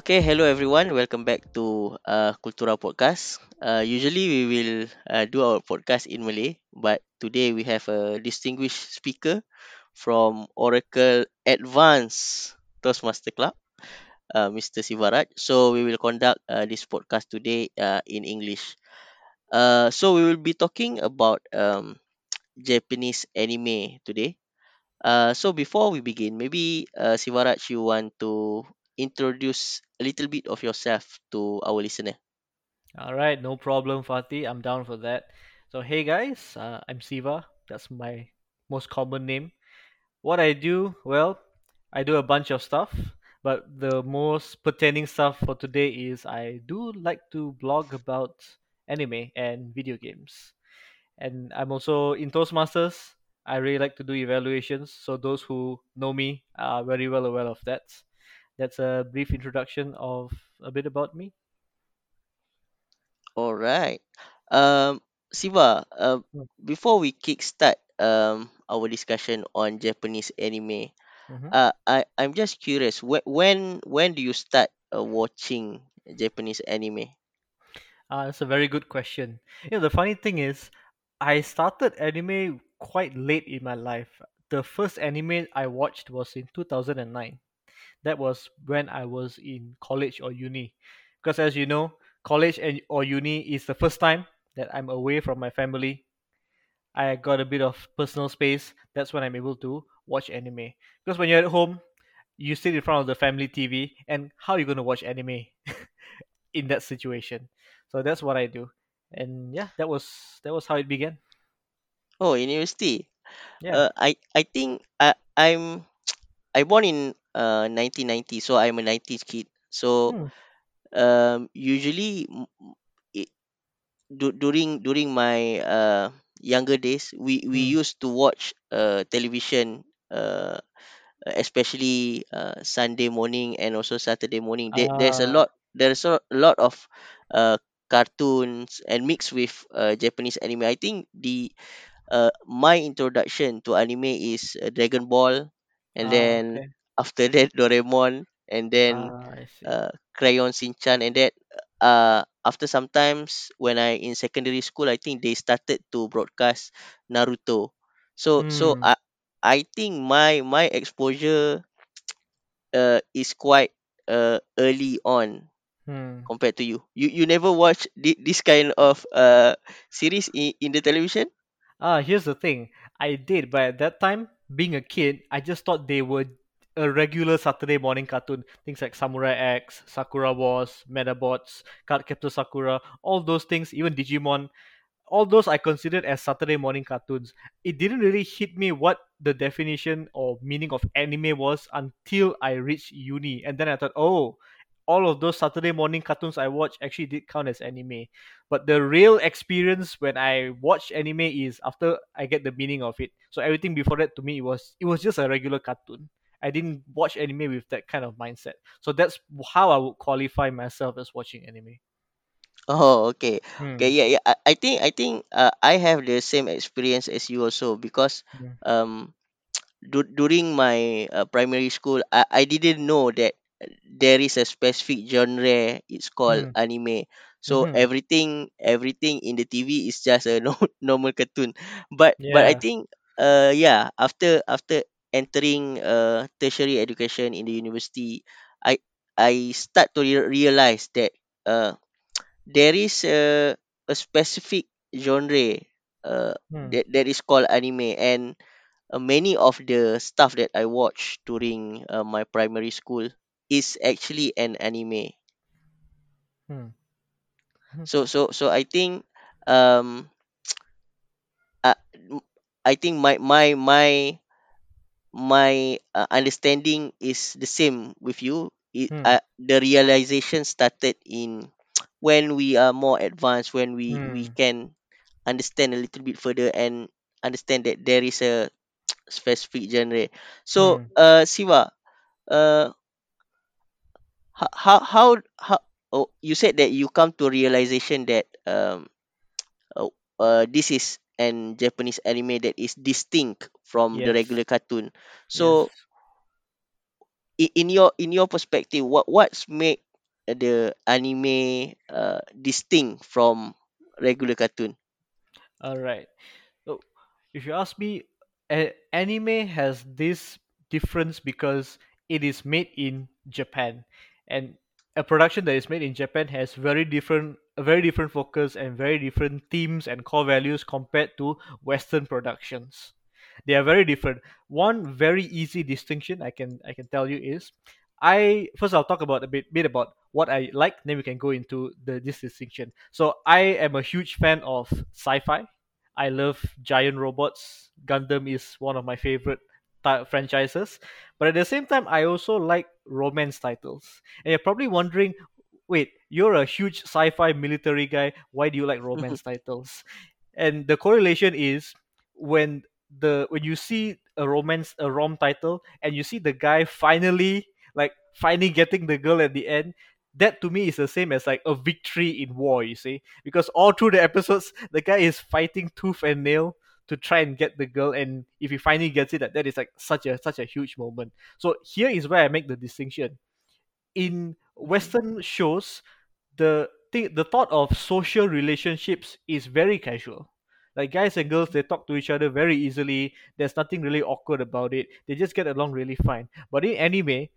Okay, hello everyone. Welcome back to uh, Kultura Podcast. Uh, usually we will uh, do our podcast in Malay, but today we have a distinguished speaker from Oracle Advanced Toastmaster Club, uh, Mr. Sivaraj. So we will conduct uh, this podcast today uh, in English. Uh, so we will be talking about um, Japanese anime today. Uh, so before we begin, maybe uh, Sivaraj, you want to introduce a little bit of yourself to our listener. All right, no problem, Fatih. I'm down for that. So, hey guys, uh, I'm Siva. That's my most common name. What I do, well, I do a bunch of stuff, but the most pertaining stuff for today is I do like to blog about anime and video games. And I'm also in Toastmasters. I really like to do evaluations, so those who know me are very well aware of that. That's a brief introduction of a bit about me. All right. Um, Siva, uh, before we kickstart um our discussion on Japanese anime, Mm-hmm. uh, I I'm just curious. When when when do you start uh, watching Japanese anime? Uh, that's a very good question. You know, the funny thing is, I started anime quite late in my life. The first anime I watched was in 2009. That was when I was in college or uni. Because as you know, college and or uni is the first time that I'm away from my family. I got a bit of personal space. That's when I'm able to watch anime. Because when you're at home, you sit in front of the family TV, and how are you going to watch anime? in that situation. So that's what I do. And yeah, that was that was how it began. Oh, university. Yeah. Uh, I I think I I'm I born in uh 1990, so I'm a 90s kid. So Hmm. um usually m- m- i- du- during during my uh younger days we we Hmm. used to watch uh television uh especially uh sunday morning and also saturday morning there, there's a Uh, lot there's a lot of uh cartoons and mixed with uh, japanese anime i think the uh, my introduction to anime is uh, dragon ball and ah, then okay. After that doraemon and then Ah, I see. uh, Crayon Shinchan and that uh after sometimes when I in secondary school I think they started to broadcast Naruto. So so Hmm. I I think my my exposure uh is quite uh early on Hmm. compared to you. You you never watch thi- this kind of uh series in, in the television? Ah, here's the thing. I did, but at that time, being a kid, I just thought they were a regular Saturday morning cartoon. Things like Samurai X, Sakura Wars, Medabots, Cardcaptor Sakura, all those things, even Digimon. all those I considered as Saturday morning cartoons. It didn't really hit me what the definition or meaning of anime was until I reached uni. And then I thought, oh, all of those Saturday morning cartoons I watched actually did count as anime. But the real experience when I watch anime is after I get the meaning of it. So everything before that to me it was it was just a regular cartoon. I didn't watch anime with that kind of mindset. So that's how I would qualify myself as watching anime. Oh, okay. Okay, Hmm. yeah, yeah. I, I think I think uh, I have the same experience as you also because Hmm. um du- during my uh, primary school I, I didn't know that there is a specific genre it's called Hmm. anime so Hmm. everything everything in the tv is just a no, normal cartoon but but i Yeah. think uh yeah after after entering uh tertiary education in the university i i start to re- realize that uh there is a, a specific genre uh Hmm. that, that is called anime and uh, many of the stuff that I watched during uh, my primary school is actually an anime. Hmm. Mhm. So so so I think um uh, m- I think my my my my uh, understanding is the same with you. It Hmm. uh, the realization started in when we are more advanced, when we we Hmm. can understand a little bit further and understand that there is a specific genre. So, Hmm. uh, Siva, uh, how how, how oh, you said that you come to realization that um uh, uh, this is an Japanese anime that is distinct from the regular cartoon. So i- in your in your perspective, what what's make the anime uh distinct from regular cartoon? All right. So if you ask me, anime has this difference because it is made in Japan, and a production that is made in Japan has very different, a very different focus and very different themes and core values compared to Western productions. They are very different. One very easy distinction I can I can tell you is, I first I'll talk about a bit bit about what I like, then we can go into the this distinction. So I am a huge fan of sci-fi I love giant robots. Gundam is one of my favorite franchises. But at the same time, I also like romance titles. And you're probably wondering, wait, you're a huge sci-fi military guy. Why do you like romance titles? And the correlation is when the when you see a romance a rom title and you see the guy finally like finally getting the girl at the end that to me is the same as like a victory in war you see because all through the episodes the guy is fighting tooth and nail to try and get the girl and if he finally gets it that, that is like such a such a huge moment so here is where i make the distinction in western shows the thing the thought of social relationships is very casual. Like guys and girls they talk to each other very easily. There's nothing really awkward about it. They just get along really fine. But in anime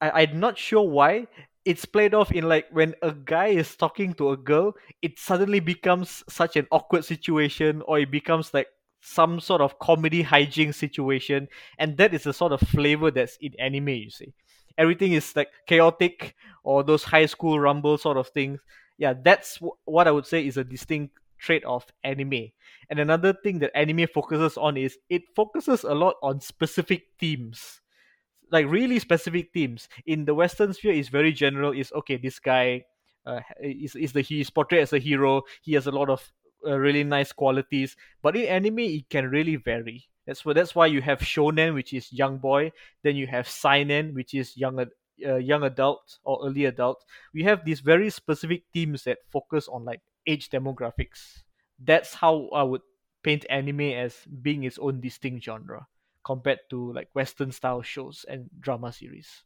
I, I'm not sure why it's played off in like when a guy is talking to a girl, it suddenly becomes such an awkward situation, or it becomes like some sort of comedy hijinks situation, and that is the sort of flavor that's in anime. You see, everything is like chaotic or those high school rumble sort of things. Yeah, that's w- what I would say is a distinct trait of anime. And another thing that anime focuses on is it focuses a lot on specific themes. Like really specific themes. In the western sphere is very general. Is okay this guy uh, is, is the he's portrayed as a hero. He has a lot of uh, really nice qualities. But in anime it can really vary that's why that's why you have shonen which is young boy. Then you have seinen which is young uh, young adult or early adult. We have these very specific themes that focus on like age demographics. That's how i would paint anime as being its own distinct genre compared to like Western style shows and drama series.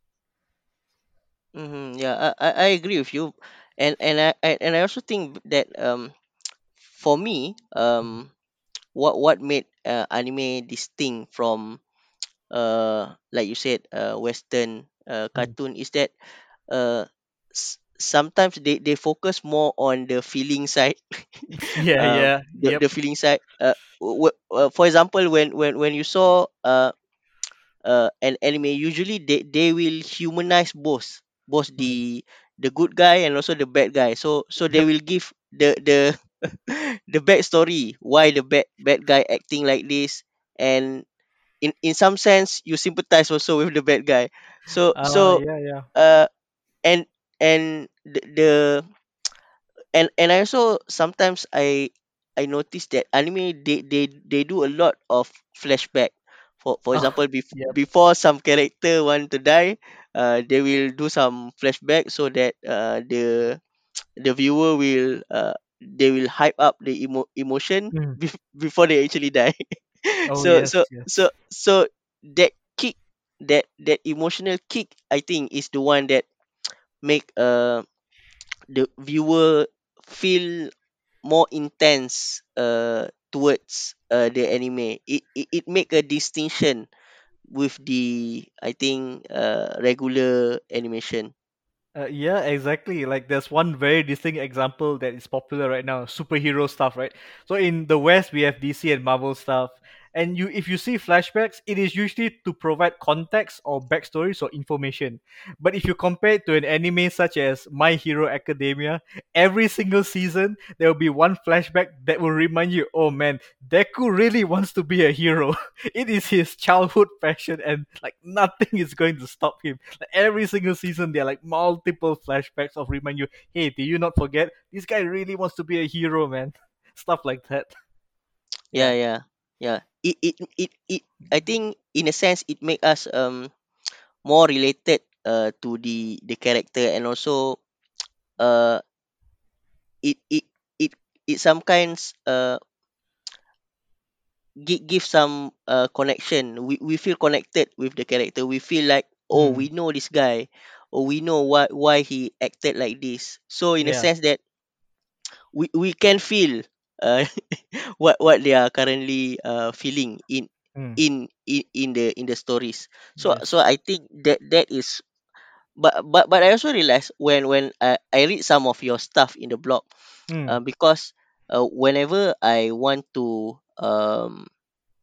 Mm-hmm, yeah, I, I agree with you, and and I, and I also think that um for me um what what made uh, anime distinct from uh like you said uh Western uh Mm. cartoon is that uh s- sometimes they they focus more on the feeling side Yeah, um yeah, the, yep. the feeling side uh, w- w- uh for example when when when you saw uh uh, an anime, usually they, they will humanize both both Mm. the the good guy and also the bad guy. So so they Yep. will give the the the backstory why the bad bad guy acting like this, and in in some sense you sympathize also with the bad guy. So Uh, so yeah, yeah. uh and and the, the and and I also sometimes I I notice that anime they they they do a lot of flashback. For for Oh, example, bef- yep. before some character want to die, uh, they will do some flashback so that uh, the the viewer will uh, they will hype up the emo- emotion Mm. bef- before they actually die. Oh, so yes, so so yes. so that kick that that emotional kick I think is the one that make uh the viewer feel more intense uh towards uh the anime it it, it make a distinction with the i think uh regular animation Uh, yeah, exactly. Like there's one very distinct example that is popular right now, superhero stuff, right? So in the West we have DC and Marvel stuff. And you if you see flashbacks, it is usually to provide context or backstories or information. But if you compare it to an anime such as My Hero Academia, every single season there will be one flashback that will remind you, oh man, Deku really wants to be a hero. it is his childhood passion and like nothing is going to stop him like every single season, there are like multiple flashbacks of remind you, hey, do you not forget? This guy really wants to be a hero, man. Stuff like that. yeah Yeah. yeah yeah it it it, it i think in a sense it make us um more related uh to the the character and also uh it it it it some kinds uh give, give some uh connection we, we feel connected with the character we feel like oh Mm. we know this guy or we know what why he acted like this so in a Yeah. sense that we, we can feel uh, what what they are currently uh, feeling in Mm. in in in the in the stories so so Yes. i think that that is but but but i also realized when when i, I read some of your stuff in the blog Mm. uh, because uh, whenever i want to um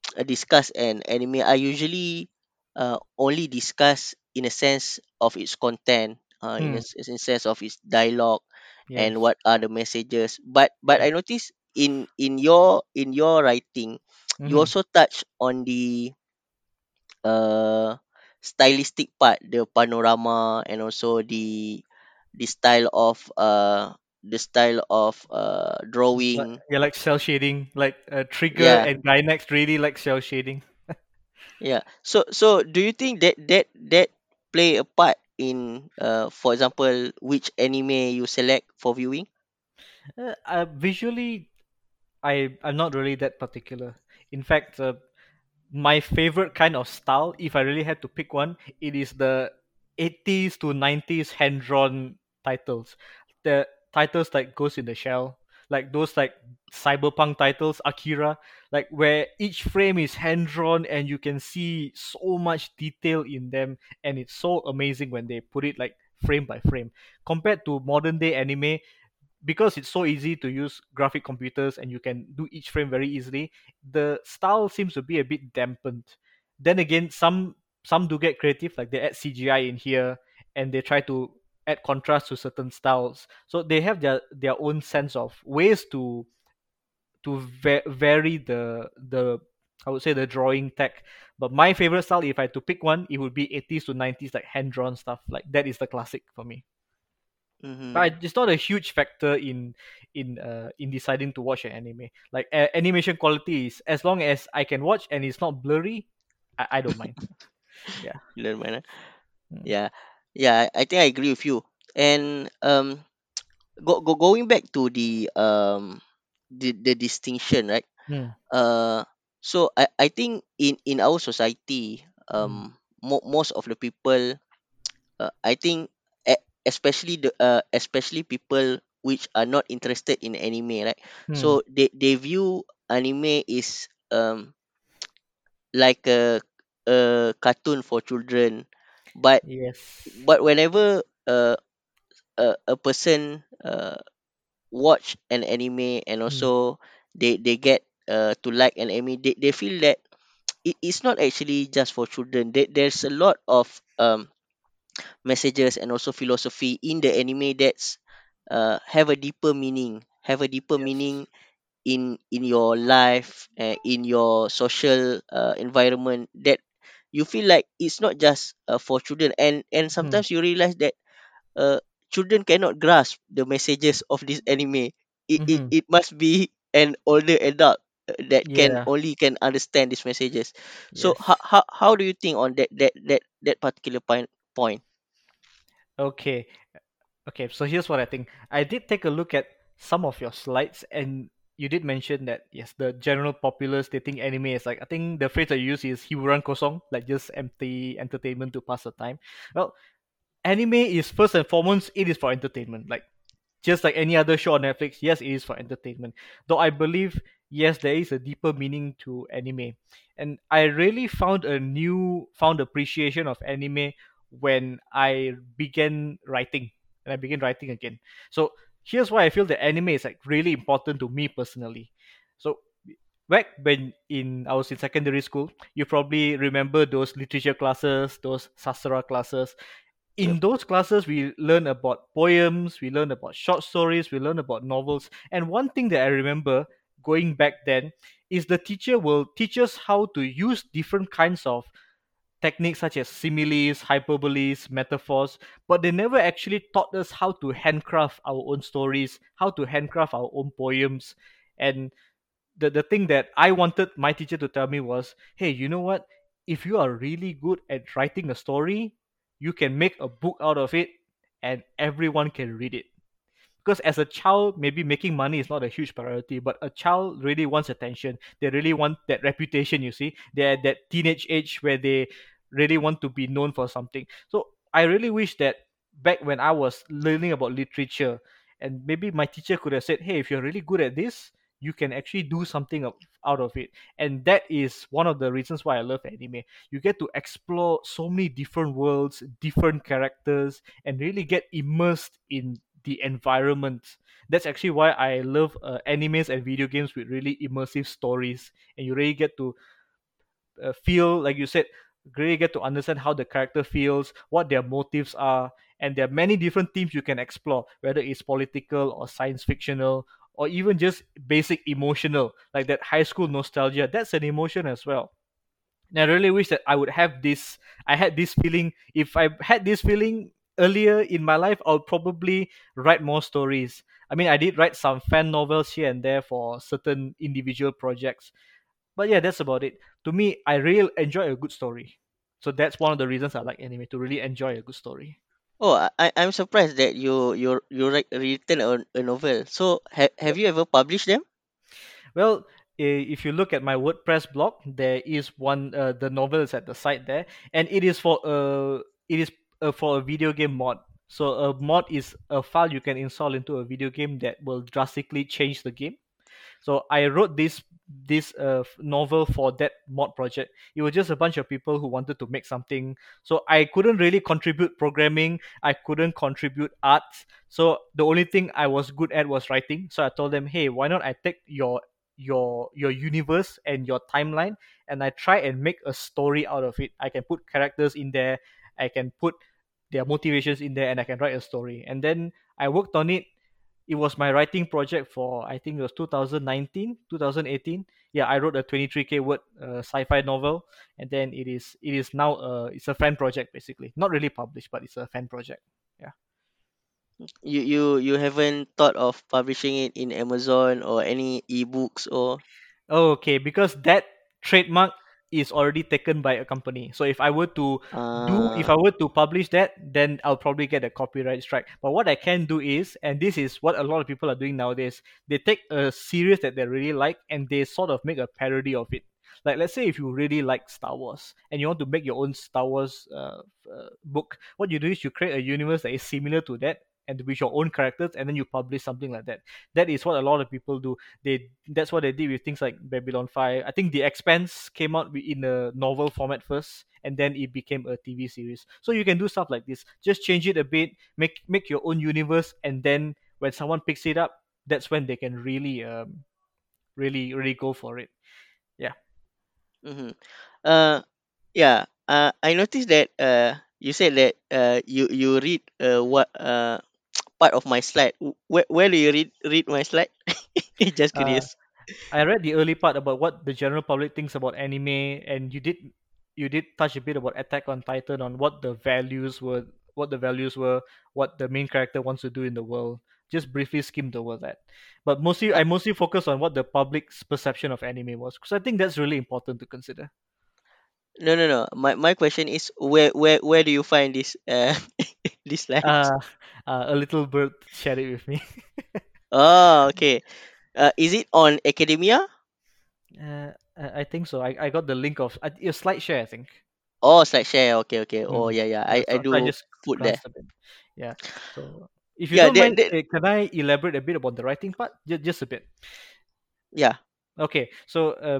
discuss an anime, I usually uh, only discuss in a sense of its content, uh, in a, Mm. s- in a sense of its dialogue and Yes. what are the messages. But but Mm. I noticed in in your in your writing, you Mm-hmm. also touch on the uh stylistic part, the panorama and also the the style of uh the style of uh Like, drawing. yeah, like cell shading, like uh, Trigger Yeah, and Gainax really like cell shading. Yeah. So so do you think that that that play a part in uh for example which anime you select for viewing? Uh, uh, visually, I I'm not really that particular. In fact, uh, my favorite kind of style, if I really had to pick one, it is the 80s to 90s hand drawn titles. The titles like Ghost in the Shell, like those like cyberpunk titles, Akira, like where each frame is hand drawn and you can see so much detail in them, and it's so amazing when they put it like frame by frame. Compared to modern day anime, because it's so easy to use graphic computers and you can do each frame very easily the style seems to be a bit dampened. Then again some some do get creative like they add cgi in here and they try to add contrast to certain styles. So they have their their own sense of ways to to va- vary the the i would say the drawing tech. But my favorite style if i had to pick one it would be 80s to 90s like hand drawn stuff. Like that is the classic for me Mm-hmm. I- it's not a huge factor in in uh, in deciding to watch an anime. Like a- animation quality is as long as I can watch and it's not blurry, I, I don't mind. Yeah. You don't mind, ah? Mm. Yeah. Yeah, I think I agree with you. And um go, go going back to the um the, the distinction, right? Mm. Uh so I, I think in in our society, Mm. um mo- most of the people uh, I think especially the uh, especially people which are not interested in anime, right? Mm. So they they view anime is um like a a cartoon for children, but Yes. but whenever uh, a a person uh watch an anime and Mm. also they they get uh to like an anime, they, they feel that it is not actually just for children. There, there's a lot of um messages and also philosophy in the anime that's uh, have a deeper meaning have a deeper Yes. meaning in in your life uh, in your social uh, environment that you feel like it's not just uh, for children and and Mm. sometimes you realize that uh, children cannot grasp the messages of this anime it, it, Mm-hmm. it must be an older adult uh, that can Yeah. only can understand these messages so how, how, how do you think on that that that that particular point point Okay. Okay. So here's what I think. I did take a look at some of your slides, and you did mention that yes, the general populace they think anime is like I think the phrase I use is hiburan kosong, like just empty entertainment to pass the time. Well, anime is first and foremost it is for entertainment like just like any other show on netflix yes it is for entertainment though i believe yes there is a deeper meaning to anime and i really found a new found appreciation of anime when i began writing and i began writing again. So here's why i feel that anime is like really important to me personally. So back when in I was in secondary school, you probably remember those literature classes, those sastra classes. In those classes we learn about poems we learn about short stories we learn about novels. And one thing that i remember going back then is the teacher will teach us how to use different kinds of techniques such as similes hyperboles metaphors but they never actually taught us how to handcraft our own stories how to handcraft our own poems and the, the thing that I wanted my teacher to tell me was, hey, you know what? If you are really good at writing a story, you can make a book out of it and everyone can read it. Because as a child, maybe making money is not a huge priority, but a child really wants attention. They really want that reputation, you see. They're at that teenage age where they really want to be known for something. So I really wish that back when I was learning about literature, and maybe my teacher could have said, "Hey, if you're really good at this, you can actually do something out of it." And that is one of the reasons why I love anime. You get to explore so many different worlds, different characters, and really get immersed in the environment. That's actually why I love uh, animes and video games with really immersive stories, and you really get to uh, feel like you said really get to understand how the character feels what their motives are and there are many different themes you can explore whether it's political or science fictional or even just basic emotional like that high school nostalgia. That's an emotion as well. And i really wish that i would have this i had this feeling. If i had this feeling earlier in my life I'll probably write more stories. I mean i did write some fan novels here and there for certain individual projects. But yeah, that's about it. To me, I really enjoy a good story. So that's one of the reasons I like anime to really enjoy a good story. Oh, I I'm surprised that you you you write written a, a novel. So have have you ever published them? Well, if you look at my WordPress blog, there is one. Uh, the novel is at the site there, and it is for a it is uh, for a video game mod. So a mod is a file you can install into a video game that will drastically change the game. So I wrote this this uh, novel for that mod project. It was just a bunch of people who wanted to make something. So I couldn't really contribute programming. I couldn't contribute arts. So the only thing I was good at was writing. So I told them, hey, why not I take your your your universe and your timeline and I try and make a story out of it. I can put characters in there. I can put their motivations in there and I can write a story. And then I worked on it it was my writing project for I think it was 2019, 2018. Yeah, I wrote a 23k word uh, sci-fi novel, and then it is it is now uh it's a fan project basically. Not really published, but it's a fan project. Yeah. You you you haven't thought of publishing it in Amazon or any ebooks or Okay, because that trademark is already taken by a company. So if I were to do, if uh I were to publish that, then I'll probably get a copyright strike. But what I can do is, and this is what a lot of people are doing nowadays, they take a series that they really like and they sort of make a parody of it. Like let's say if you really like Star Wars and you want to make your own Star Wars uh, uh, book, what you do is you create a universe that is similar to that and with your own characters, and then you publish something like that. That is what a lot of people do they that's what they did with things like Babylon 5. I think The Expanse came out in a novel format first and then it became a TV series. So you can do stuff like this. Just change it a bit, make make your own universe and then when someone picks it up, that's when they can really um really really go for it. Yeah. mm-hmm. uh yeah uh I noticed that uh you said that uh you you read uh what uh part of my slide. Where where do you read read my slide? Just Uh curious. I read the early part about what the general public thinks about anime, and you did you did touch a bit about Attack on Titan on what the values were, what the values were, what the main character wants to do in the world. Just briefly skimmed over that, but mostly uh, I mostly focus on what the public's perception of anime was, because I think that's really important to consider. no no no. My my question is where where where do you find this uh this slides Uh, uh a little bird shared it with me. oh okay uh is it on academia uh, I think so. I, I got the link of uh, your slide share. I think. oh slide share okay okay oh Mm. yeah yeah Yeah, I I so, so I do just put there glanced a bit. Yeah. So if you yeah don't that, mind, that uh, can I elaborate a bit about the writing part? Just, just a bit. yeah Okay. So uh,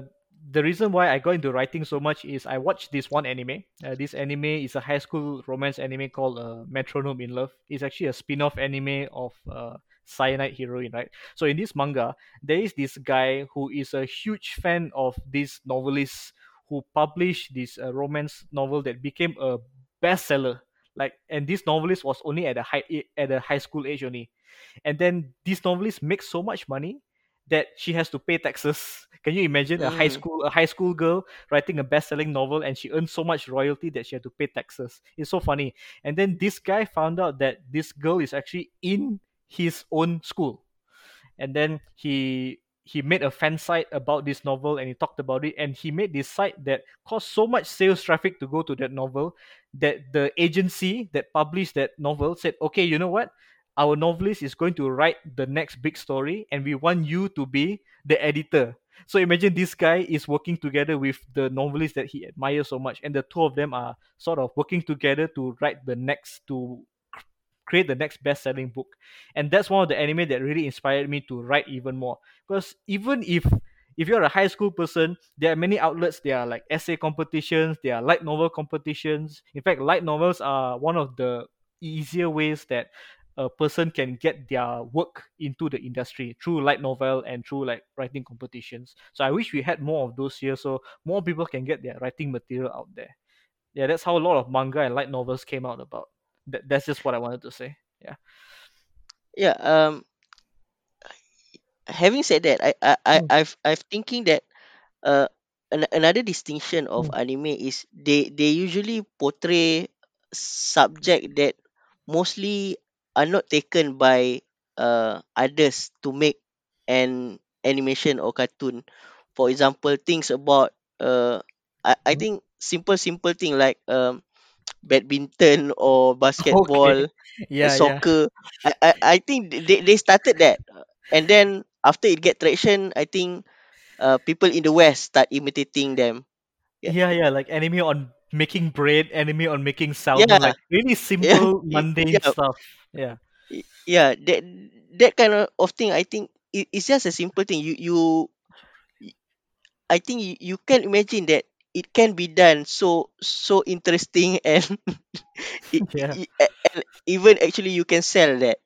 the reason why I got into writing so much is I watched this one anime. Uh, this anime is a high school romance anime called uh, Metronome in Love. It's actually a spin-off anime of uh, Saenai Heroine, right? So in this manga, there is this guy who is a huge fan of this novelist who published this uh, romance novel that became a bestseller. Like, and this novelist was only at a high at a high school age only, and then this novelist makes so much money that she has to pay taxes. Can you imagine a high mm, school a high school girl writing a best-selling novel and she earns so much royalty that she had to pay taxes? It's so funny. And then this guy found out that this girl is actually in his own school and then he he made a fan site about this novel and he talked about it and he made this site that caused so much sales traffic to go to that novel that the agency that published that novel said okay you know what our novelist is going to write the next big story and we want you to be the editor. So imagine this guy is working together with the novelist that he admires so much, and the two of them are sort of working together to write the next to create the next best-selling book. And that's one of the anime that really inspired me to write even more. Because even if if you're a high school person there are many outlets there are like essay competitions there are light novel competitions. In fact light novels are one of the easier ways that a person can get their work into the industry through light novel and through like writing competitions so i wish we had more of those here so more people can get their writing material out there yeah that's how a lot of manga and light novels came out about that, that's just what I wanted to say. Yeah. Yeah. Um. Having said that, I I I Mm, I've I've thinking that uh an, another distinction of mm. anime is they they usually portray subject that mostly are not taken by uh others to make an animation or cartoon. For example, things about uh I, I Mhm. think simple simple thing like um badminton or basketball, uh, Yeah, yeah. soccer. I, I, I think they, they started that. And then after it get traction, I think uh, people in the West start imitating them. Yeah, Yeah, yeah. Like anime on making bread, anime on making salmon, yeah, like really yeah, simple, mundane yeah, stuff. Yeah. yeah. That that kind of, thing, I think it, it's just a simple thing. You you, I think you, you can imagine that it can be done so so interesting and it, Yeah. it, and even actually you can sell that.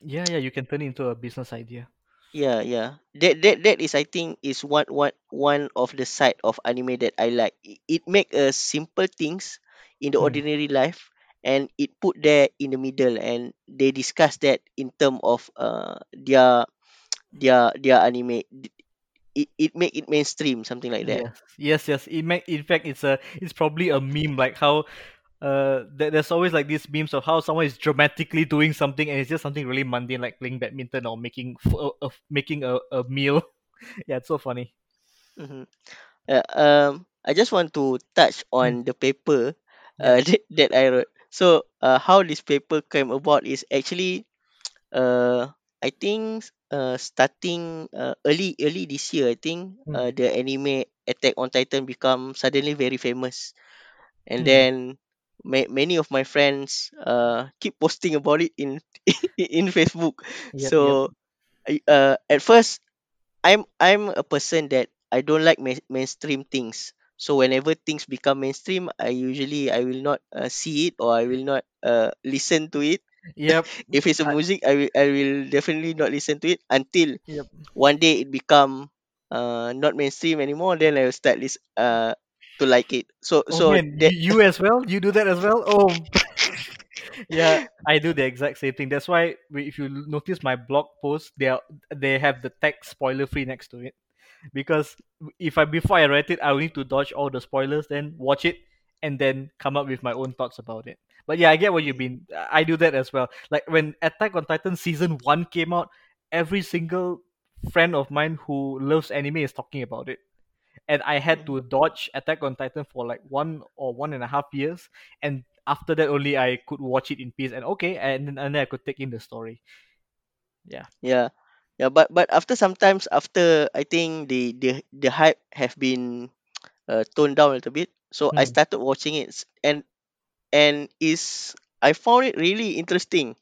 Yeah, yeah. You can turn it into a business idea. Yeah, yeah. That that that is I think is one one one of the side of anime that I like. It, it make a simple things in the Hmm. ordinary life and it put there in the middle and they discuss that in term of uh their their their anime. It, it make it mainstream, something like that. Yes, yes, yes. It make, in fact, it's a, it's probably a meme. Like how, uh, there, there's always like these memes of how someone is dramatically doing something, and it's just something really mundane, like playing badminton or making, f- uh, uh, making a, a meal. yeah, it's so funny. hmm Uh, um, I just want to touch on the paper uh, that, that I wrote. So, uh, how this paper came about is actually uh I think uh starting uh, early early this year I think Mm, uh the anime Attack on Titan become suddenly very famous and mm. then ma- many of my friends uh keep posting about it in in Facebook Yep, yep. so I- uh at first I'm I'm a person that I don't like main- mainstream things so whenever things become mainstream I usually I will not uh, see it or I will not uh listen to it Yep. if it's a music I will I will definitely not listen to it until yep. one day it become uh not mainstream anymore then I will start this uh to like it so Oh so man, that you, as well? You do that as well? Oh, yeah. I do the exact same thing. That's why if you notice my blog posts, they are they have the text spoiler free next to it. Because if I before I write it, I will need to dodge all the spoilers, then watch it, and then come up with my own thoughts about it. But yeah, I get what you mean. I do that as well. Like when Attack on Titan season one came out, every single friend of mine who loves anime is talking about it and I had to mm. dodge Attack on Titan for like one or one and a half years, and after that only I could watch it in peace and okay, and then, and then I could take in the story. Yeah. yeah yeah but but after sometimes after I think the the the hype have been uh, toned down a little bit so I Hmm. started watching it s- and and is I found it really interesting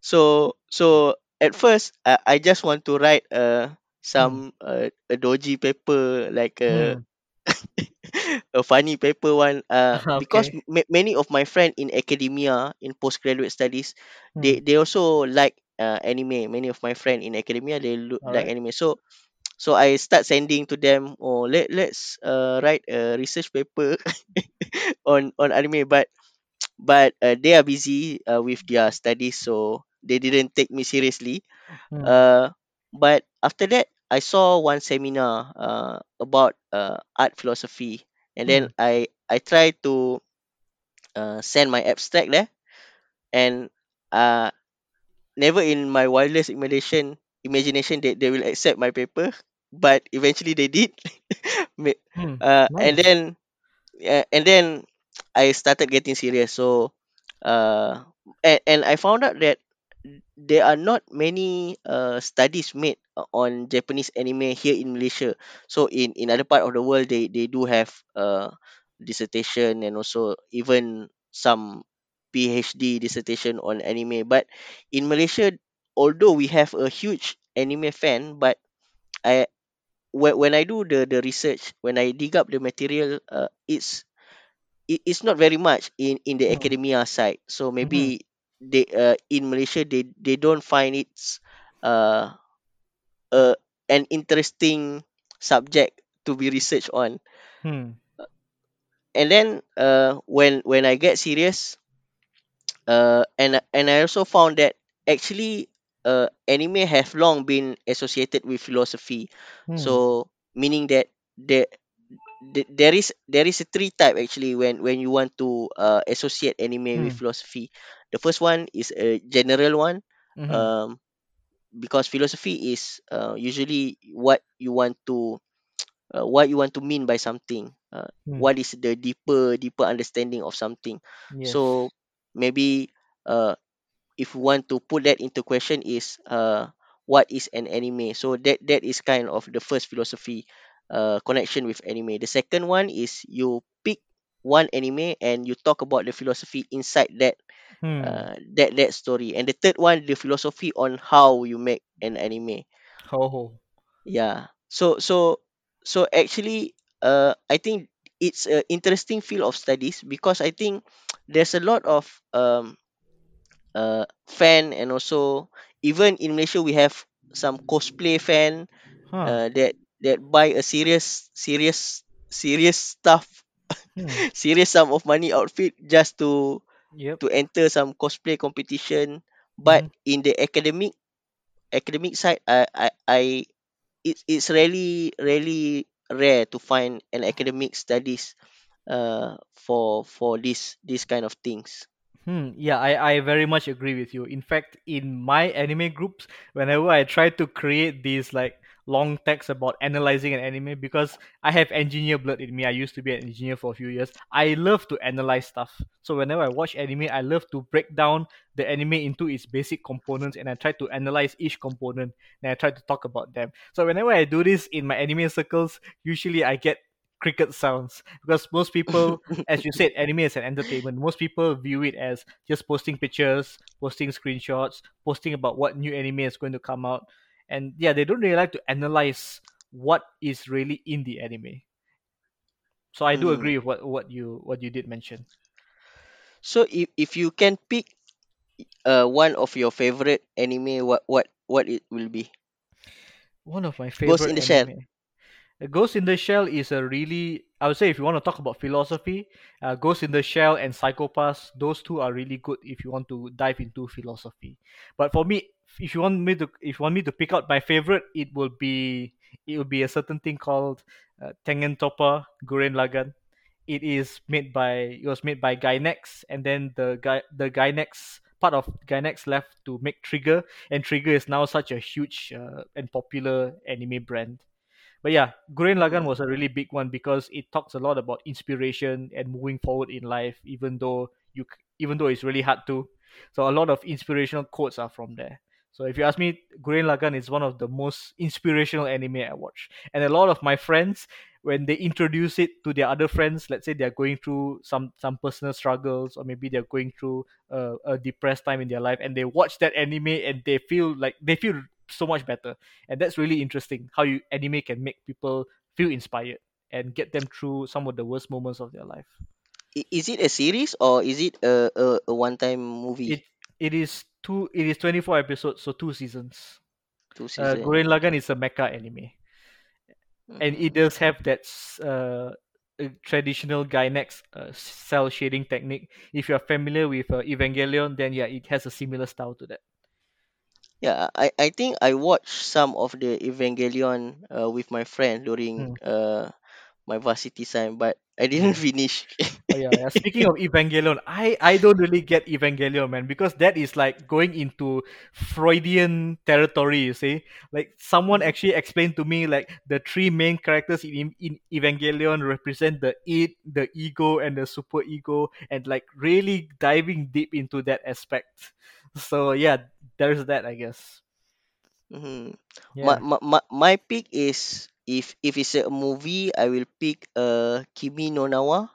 so so at first I, I just want to write uh Hmm. some uh, a dodgy paper like a Hmm. a funny paper one uh because okay. ma- many of my friend in academia in postgraduate studies Hmm. they they also like uh, anime. Many of my friend in academia they look like anime. So so i start sending to them oh let let's uh, write a research paper on on anime. But but uh, they are busy uh, with their studies so they didn't take me seriously. Hmm. uh but after that i saw one seminar uh about uh, art philosophy. And then Hmm. i i tried to uh, send my abstract there. And uh never in my wildest imagination imagination that they will accept my paper but eventually they did Hmm. uh, and Nice. then uh, and then i started getting serious so uh and, and i found out that there are not many uh, studies made uh, on Japanese anime here in Malaysia. So in in other part of the world, they they do have uh, dissertation and also even some PhD dissertation on anime. But in Malaysia, although we have a huge anime fan, but I when, when I do the the research, when I dig up the material, uh, it's it, it's not very much in in the Hmm. academia side so Mm-hmm. maybe they uh, in malaysia they they don't find it uh, uh an interesting subject to be researched on Hmm. and then uh when when i get serious uh and I- and i also found that actually uh anime have long been associated with philosophy Hmm. so meaning that there th- there is there is a three type actually when when you want to uh, associate anime with Hmm. philosophy the first one is a general one Mm-hmm. um because philosophy is uh, usually what you want to uh, what you want to mean by something uh, Hmm. what is the deeper deeper understanding of something Yes. so maybe uh, if we want to put that into question is uh what is an anime? So that that is kind of the first philosophy uh connection with anime. The second one is you pick one anime and you talk about the philosophy inside that Hmm. uh that that story. And the third one the philosophy on how you make an anime. Ho. yeah. So so so actually uh i think it's a interesting field of studies because i think there's a lot of um uh, fan and also even in Malaysia we have some cosplay fan Huh. uh, that that buy a serious serious serious stuff Hmm. serious sum of money outfit just to Yep. to enter some cosplay competition but Mm-hmm. in the academic academic side I I, I it's it's really really rare to find an academic studies uh for for this this kind of things Hmm, yeah, I, I very much agree with you. In fact, in my anime groups, whenever I try to create these like long texts about analyzing an anime, because I have engineer blood in me, I used to be an engineer for a few years. I love to analyze stuff. So whenever I watch anime, I love to break down the anime into its basic components and I try to analyze each component and I try to talk about them. So whenever I do this in my anime circles, usually I get cricket sounds because most people as you said, anime is an entertainment. Most people view it as just posting pictures, posting screenshots, posting about what new anime is going to come out. And yeah, they don't really like to analyze what is really in the anime. So I do Mm. agree with what, what you what you did mention. so if, if you can pick uh one of your favorite anime what what what it will be One of my favorite. ghost in the shell anime. Uh, Ghost in the Shell is a really, I would say, if you want to talk about philosophy, uh, Ghost in the Shell and Psycho-Pass, those two are really good if you want to dive into philosophy. But for me, if you want me to, if you want me to pick out my favorite, it will be, it will be a certain thing called uh, Tengen Toppa Gurren Lagann. It is made by, it was made by Gainax, and then the guy, the Gainax part of Gainax left to make Trigger, and Trigger is now such a huge uh, and popular anime brand but yeah, Gurren Lagann mm. was a really big one because it talks a lot about inspiration and moving forward in life, even though you even though it's really hard to. So a lot of inspirational quotes are from there. So if you ask me, Gurren Lagann is one of the most inspirational anime I watch, and a lot of my friends, when they introduce it to their other friends, let's say they're going through some some personal struggles, or maybe they're going through a, a depressed time in their life, and they watch that anime and they feel like they feel so much better. And that's really interesting how you anime can make people feel inspired and get them through some of the worst moments of their life. Is it a series or is it a, a, a one time movie? It it is two it is 24 episodes so two seasons. Two uh, season Gurren Lagann is a mecha anime. And it does have that uh, uh, traditional Gainax uh, cell shading technique. If you're familiar with uh, Evangelion then yeah it has a similar style to that yeah I, I think I watched some of the Evangelion uh, with my friend during Hmm. uh my varsity time but I didn't finish Oh yeah, yeah. Speaking of Evangelion, I I don't really get Evangelion, man, because that is like going into Freudian territory. You see, like someone actually explained to me like the three main characters in in Evangelion represent the id, the ego, and the super ego, and like really diving deep into that aspect. So yeah, there's that, I guess. hmm My, Yeah. my my my pick is if if it's a movie, I will pick uh Kimi no Na wa.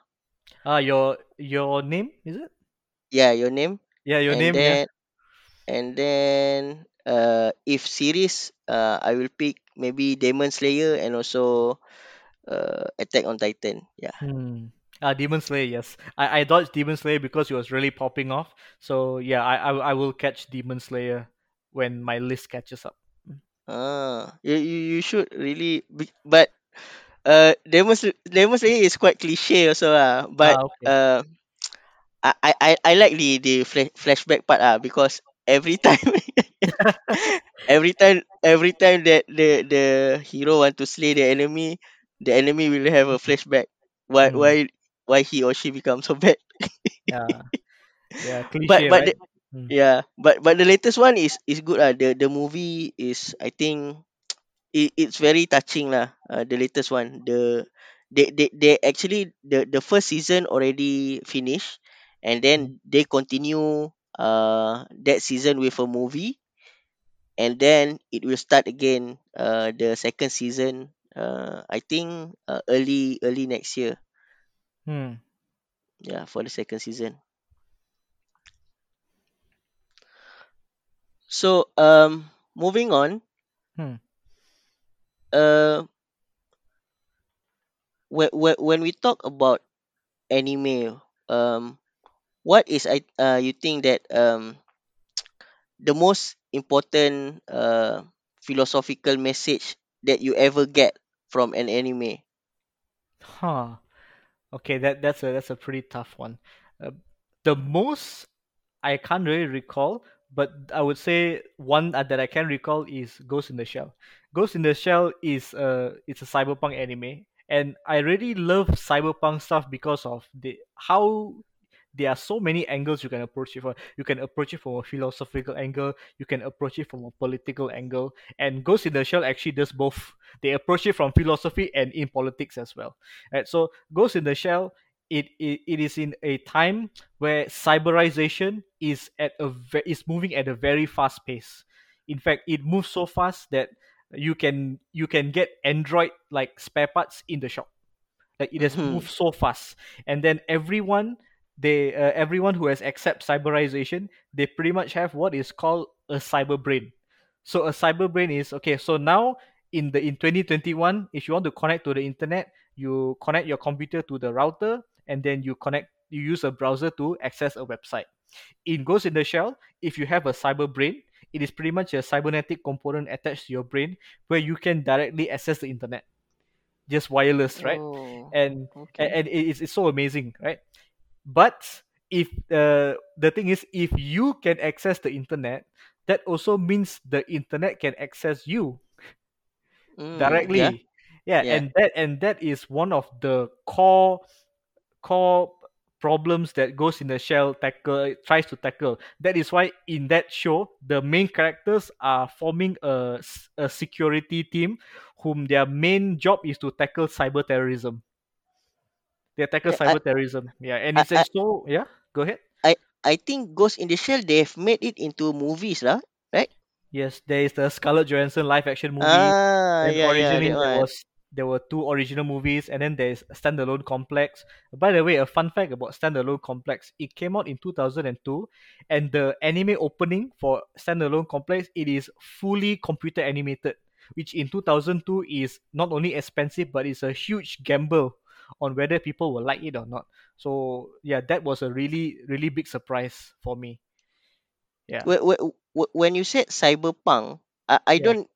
Ah, your your name is it? Yeah, your name. Yeah, your And name. Yeah. then and then uh if series, uh I will pick maybe Demon Slayer and also uh Attack on Titan. Yeah. Hmm. Ah, Demon Slayer. Yes, I I dodged Demon Slayer because it was really popping off. So yeah, I I, I will catch Demon Slayer when my list catches up. Ah, you you, should really be, but uh Demon Sl- Demon Slayer is quite cliche also lah. But Ah, okay. uh I I I I like the the flashback part ah because every time every time every time that the the hero want to slay the enemy, the enemy will have a flashback. Why Hmm. why why he or she become so bad. Yeah. Yeah. But Cliche, but right? the, Hmm. yeah, but but the latest one is is good ah. The the movie is I think it, it's very touching lah. Uh, the latest one, the they, they they actually the the first season already finished, and then they continue uh that season with a movie, and then it will start again uh the second season. Uh, I think uh, early early next year. Hmm. Yeah, for the second season. So um, moving on. Hmm. Uh, when when when we talk about anime, um, what is I uh you think that um the most important uh, philosophical message that you ever get from an anime? Huh. Okay, that that's a that's a pretty tough one. Uh, the most I can't really recall, but I would say one uh, that I can recall is Ghost in the Shell. Ghost in the Shell is a it's a cyberpunk anime, and I really love cyberpunk stuff because of the how there are so many angles you can approach it from. You can approach it from a philosophical angle, you can approach it from a political angle, and Ghost in the Shell actually does both. They approach it from philosophy and in politics as well. Right, so Ghost in the Shell it, it, it is in a time where cyberization is at a ve- is moving at a very fast pace. In fact, it moves so fast that you can you can get Android like spare parts in the shop. Like it has Mm-hmm. moved so fast, and then everyone they uh, everyone who has accept cyberization, they pretty much have what is called a cyber brain. So a cyber brain is okay. So now in the in 2021, if you want to connect to the internet, you connect your computer to the router, and then you connect you use a browser to access a website. In Ghost in the Shell, if you have a cyber brain, it is pretty much a cybernetic component attached to your brain where you can directly access the internet, just wireless, right? Oh, And and, okay. and it- it's, it's so amazing, right? But if uh, the thing is, if you can access the internet, that also means the internet can access you Mm, directly. Yeah, yeah. and that and that is one of the core core problems that Ghost in the Shell tackle tries to tackle. That is why in that show, the main characters are forming a, a security team, whom their main job is to tackle cyber terrorism. They tackle Yeah, cyber terrorism. Yeah, and I, it's I, just so yeah. Go ahead. I, I think Ghost in the Shell they have made it into movies lah, right? Yes, there is the Scarlett Johansson live action movie. Ah, Then yeah, yeah, originally that there was there were two original movies, and then there's Standalone Complex. By the way, a fun fact about Standalone Complex: it came out in two thousand and two, and the anime opening for Standalone Complex it is fully computer animated, which in two thousand two is not only expensive but it's a huge gamble on whether people will like it or not. So yeah, that was a really really big surprise for me. Yeah, Wh- wh- wh- When you said cyberpunk, I, I yeah. don't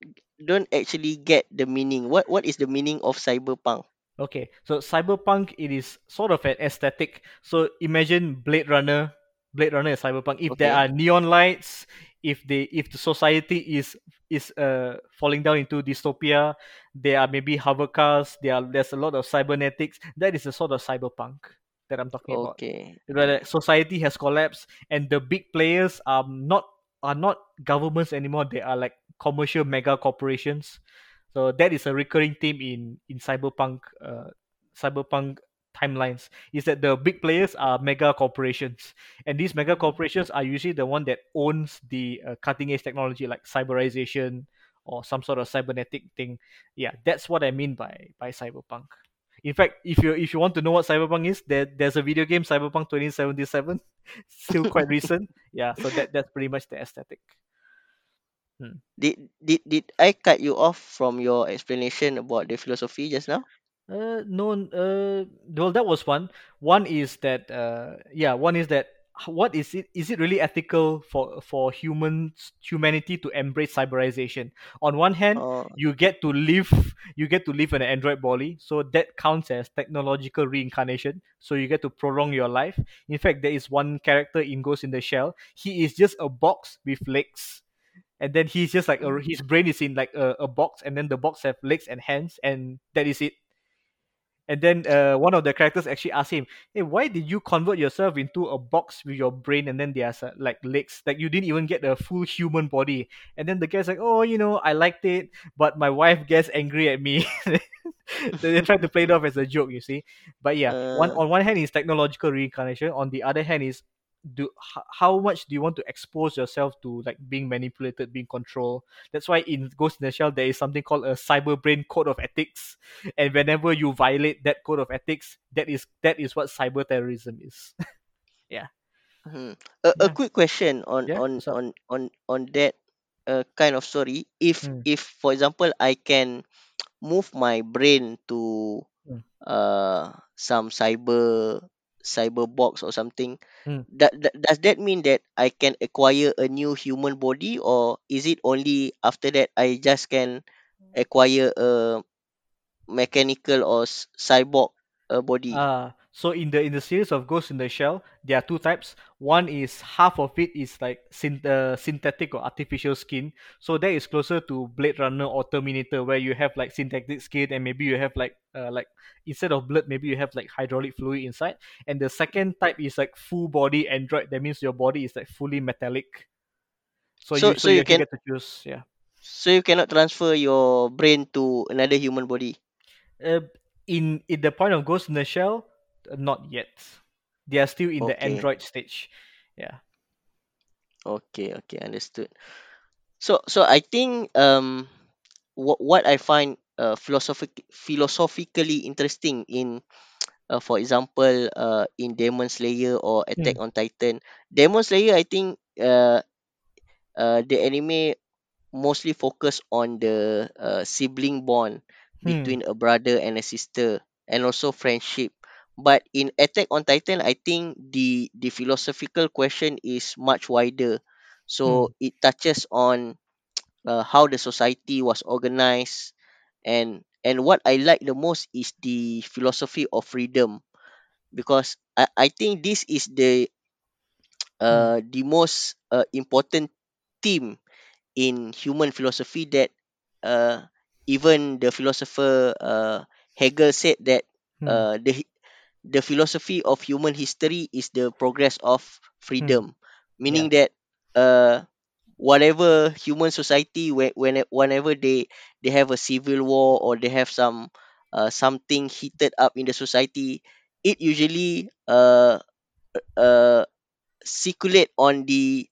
don't actually get the meaning. What what is the meaning of cyberpunk? Okay, so cyberpunk it is sort of an aesthetic. So imagine Blade Runner. Blade Runner is cyberpunk. If there Okay, are neon lights, if they if the society is is uh falling down into dystopia, there are maybe hover cars. There are there's a lot of cybernetics. That is the sort of cyberpunk that I'm talking about. okay. Where society has collapsed and the big players are not are not governments anymore. They are like commercial mega corporations so that is a recurring theme in in cyberpunk uh, cyberpunk timelines is that the big players are mega corporations. And these mega corporations are usually the one that owns the uh, cutting edge technology like cyberization or some sort of cybernetic thing. Yeah that's what i mean by by cyberpunk. In fact if you if you want to know what cyberpunk is there there's a video game cyberpunk 2077 still quite recent. Yeah so that that's pretty much the aesthetic. Did did did I cut you off from your explanation about the philosophy just now? Uh, no, uh, well, that was one. One is that, uh, yeah, one is that what is it? Is it really ethical for for humans, humanity to embrace cyberization? On one hand, Oh, you get to live, you get to live in an android body, so that counts as technological reincarnation. So you get to prolong your life. In fact, there is one character in Ghost in the Shell. He is just a box with legs. And then he's just like a, mm, his brain is in like a, a box, and then the box have legs and hands, and that is it and then uh, one of the characters actually asked him, "Hey, why did you convert yourself into a box with your brain and then there's uh, like legs? Like you didn't even get a full human body." And then the guy's like, "Oh, you know, I liked it, but my wife gets angry at me." they tried to play it off as a joke, you see. But yeah, one uh, on one hand is technological reincarnation. On the other hand is do h- how much do you want to expose yourself to like being manipulated, being controlled? That's why in Ghost in the Shell there is something called a cyber brain code of ethics, and whenever you violate that code of ethics, that is that is what cyber terrorism is. yeah, hmm. A, a quick question on yeah. on on on on that uh, kind of story. If Mm, if for example I can move my brain to mm, uh some cyber cyber box or something, mm. that, that does that mean that I can acquire a new human body or is it only after that I just can acquire a mechanical or cyborg uh, body? Uh, so in the in the series of Ghost in the Shell, there are two types. One is half of it is like syn- uh, synthetic or artificial skin. So that is closer to Blade Runner or Terminator, where you have like synthetic skin and maybe you have like uh, like instead of blood, maybe you have like hydraulic fluid inside. And the second type is like full body android. That means your body is like fully metallic. So So you so so you you can get to choose. Yeah. so you cannot transfer your brain to another human body. Uh, in in the point of Ghost in the Shell, not yet. They are still in the android stage. Yeah. Okay, okay, understood. So so I think um what what I find uh philosophic philosophically interesting in uh, for example uh in Demon Slayer or. Attack on Titan. Demon Slayer I think uh uh the anime mostly focus on the uh, sibling bond Hmm. between a brother and a sister and also friendship but in attack on titan i think the the philosophical question is much wider so it touches on uh, how the society was organized and and what i like the most is the philosophy of freedom because i, I think this is the Hmm. uh, the most uh, important theme in human philosophy that uh, even the philosopher uh, Hegel said that Hmm. uh, the the philosophy of human history is the progress of Hmm. freedom, Yeah. meaning that uh, whatever human society when, when whenever they they have a civil war or they have some uh, something heated up in the society, it usually uh, uh, circulate on the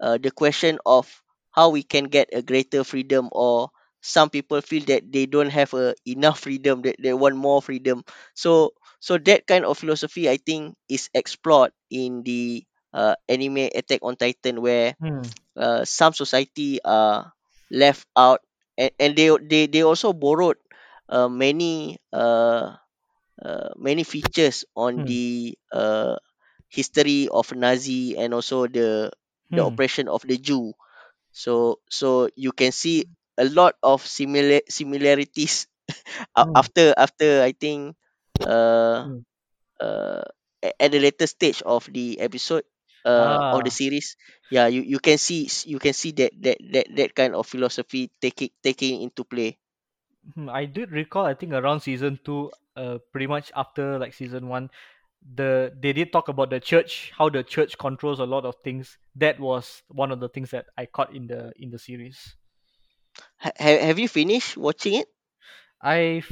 uh, the question of how we can get a greater freedom or some people feel that they don't have a enough freedom that they want more freedom so so that kind of philosophy i think is explored in the uh, anime attack on titan where Hmm. uh, some society are left out and, and they, they they also borrowed uh, many uh, uh, many features on Hmm. the uh, history of Nazi and also the the Hmm. oppression of the Jew. So so you can see a lot of similar similarities Hmm. after after I think uh Hmm. uh at the later stage of the episode uh of the Ah. series yeah you, you can see you can see that that that, that kind of philosophy taking taking into play Hmm. I did recall. I think around season two, uh, pretty much after like season one, the they did talk about the church, how the church controls a lot of things. That was one of the things that I caught in the in the series. ha- ha- have you finished watching it I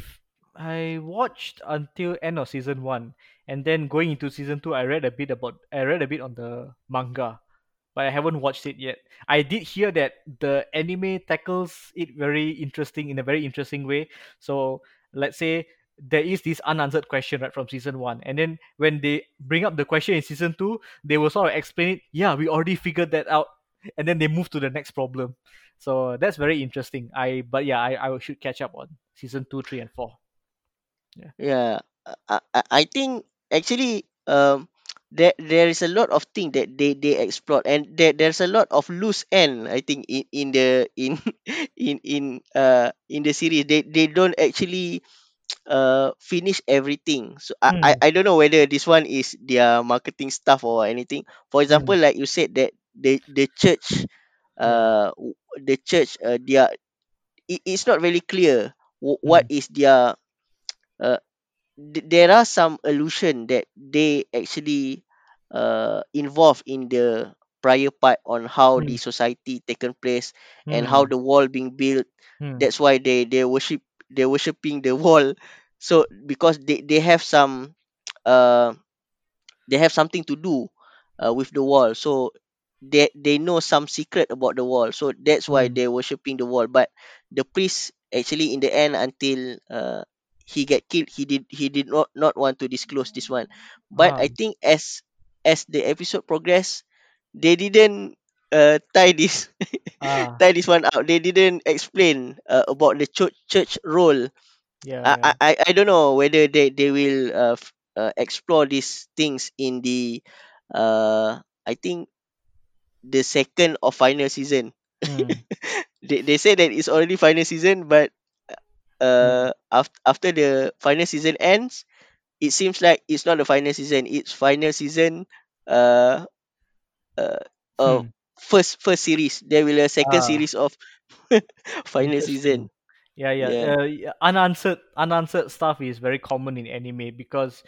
I watched until end of season one, and then going into season two, I read a bit about I read a bit on the manga, but I haven't watched it yet. I did hear that the anime tackles it very interesting in a very interesting way. So let's say there is this unanswered question right from season one, and then when they bring up the question in season two, they will sort of explain it. Yeah, we already figured that out, and then they move to the next problem. So that's very interesting. I but yeah, I, I should catch up on season two, three, and four. Yeah. Yeah, I, I, I think actually um there there is a lot of thing that they they explore and there there's a lot of loose end I think in in the in in in uh in the series. They they don't actually uh finish everything. So I, I Mm, i don't know whether this one is their marketing stuff or anything. For example mm, like you said that the the church yeah. uh w- the church uh their it, it's not very clear wh- what Mm, is their uh th- there are some allusion that they actually uh involved in the prior part on how the mm, society taken place and how mm, the wall being built. Mm, that's why they they worship they worshiping the wall. So because they they have some uh they have something to do uh, with the wall. So they they know some secret about the wall. So that's why they're worshiping the wall. But the priest actually in the end until uh, he get killed he did he did not not want to disclose this one but Ah, i think as as the episode progress they didn't uh, tie this ah, tie this one out they didn't explain uh, about the church church role yeah, I, yeah. I I I don't know whether they they will uh, f- uh, explore these things in the uh I think the second or final season. Mm, they they say that it's already final season, but. Uh after after the final season ends, it seems like it's not the final season. It's final season. Uh uh. uh Hmm. first first series. There will a second Ah, series of final season. Yeah, yeah. Yeah. Uh, unanswered, unanswered stuff is very common in anime because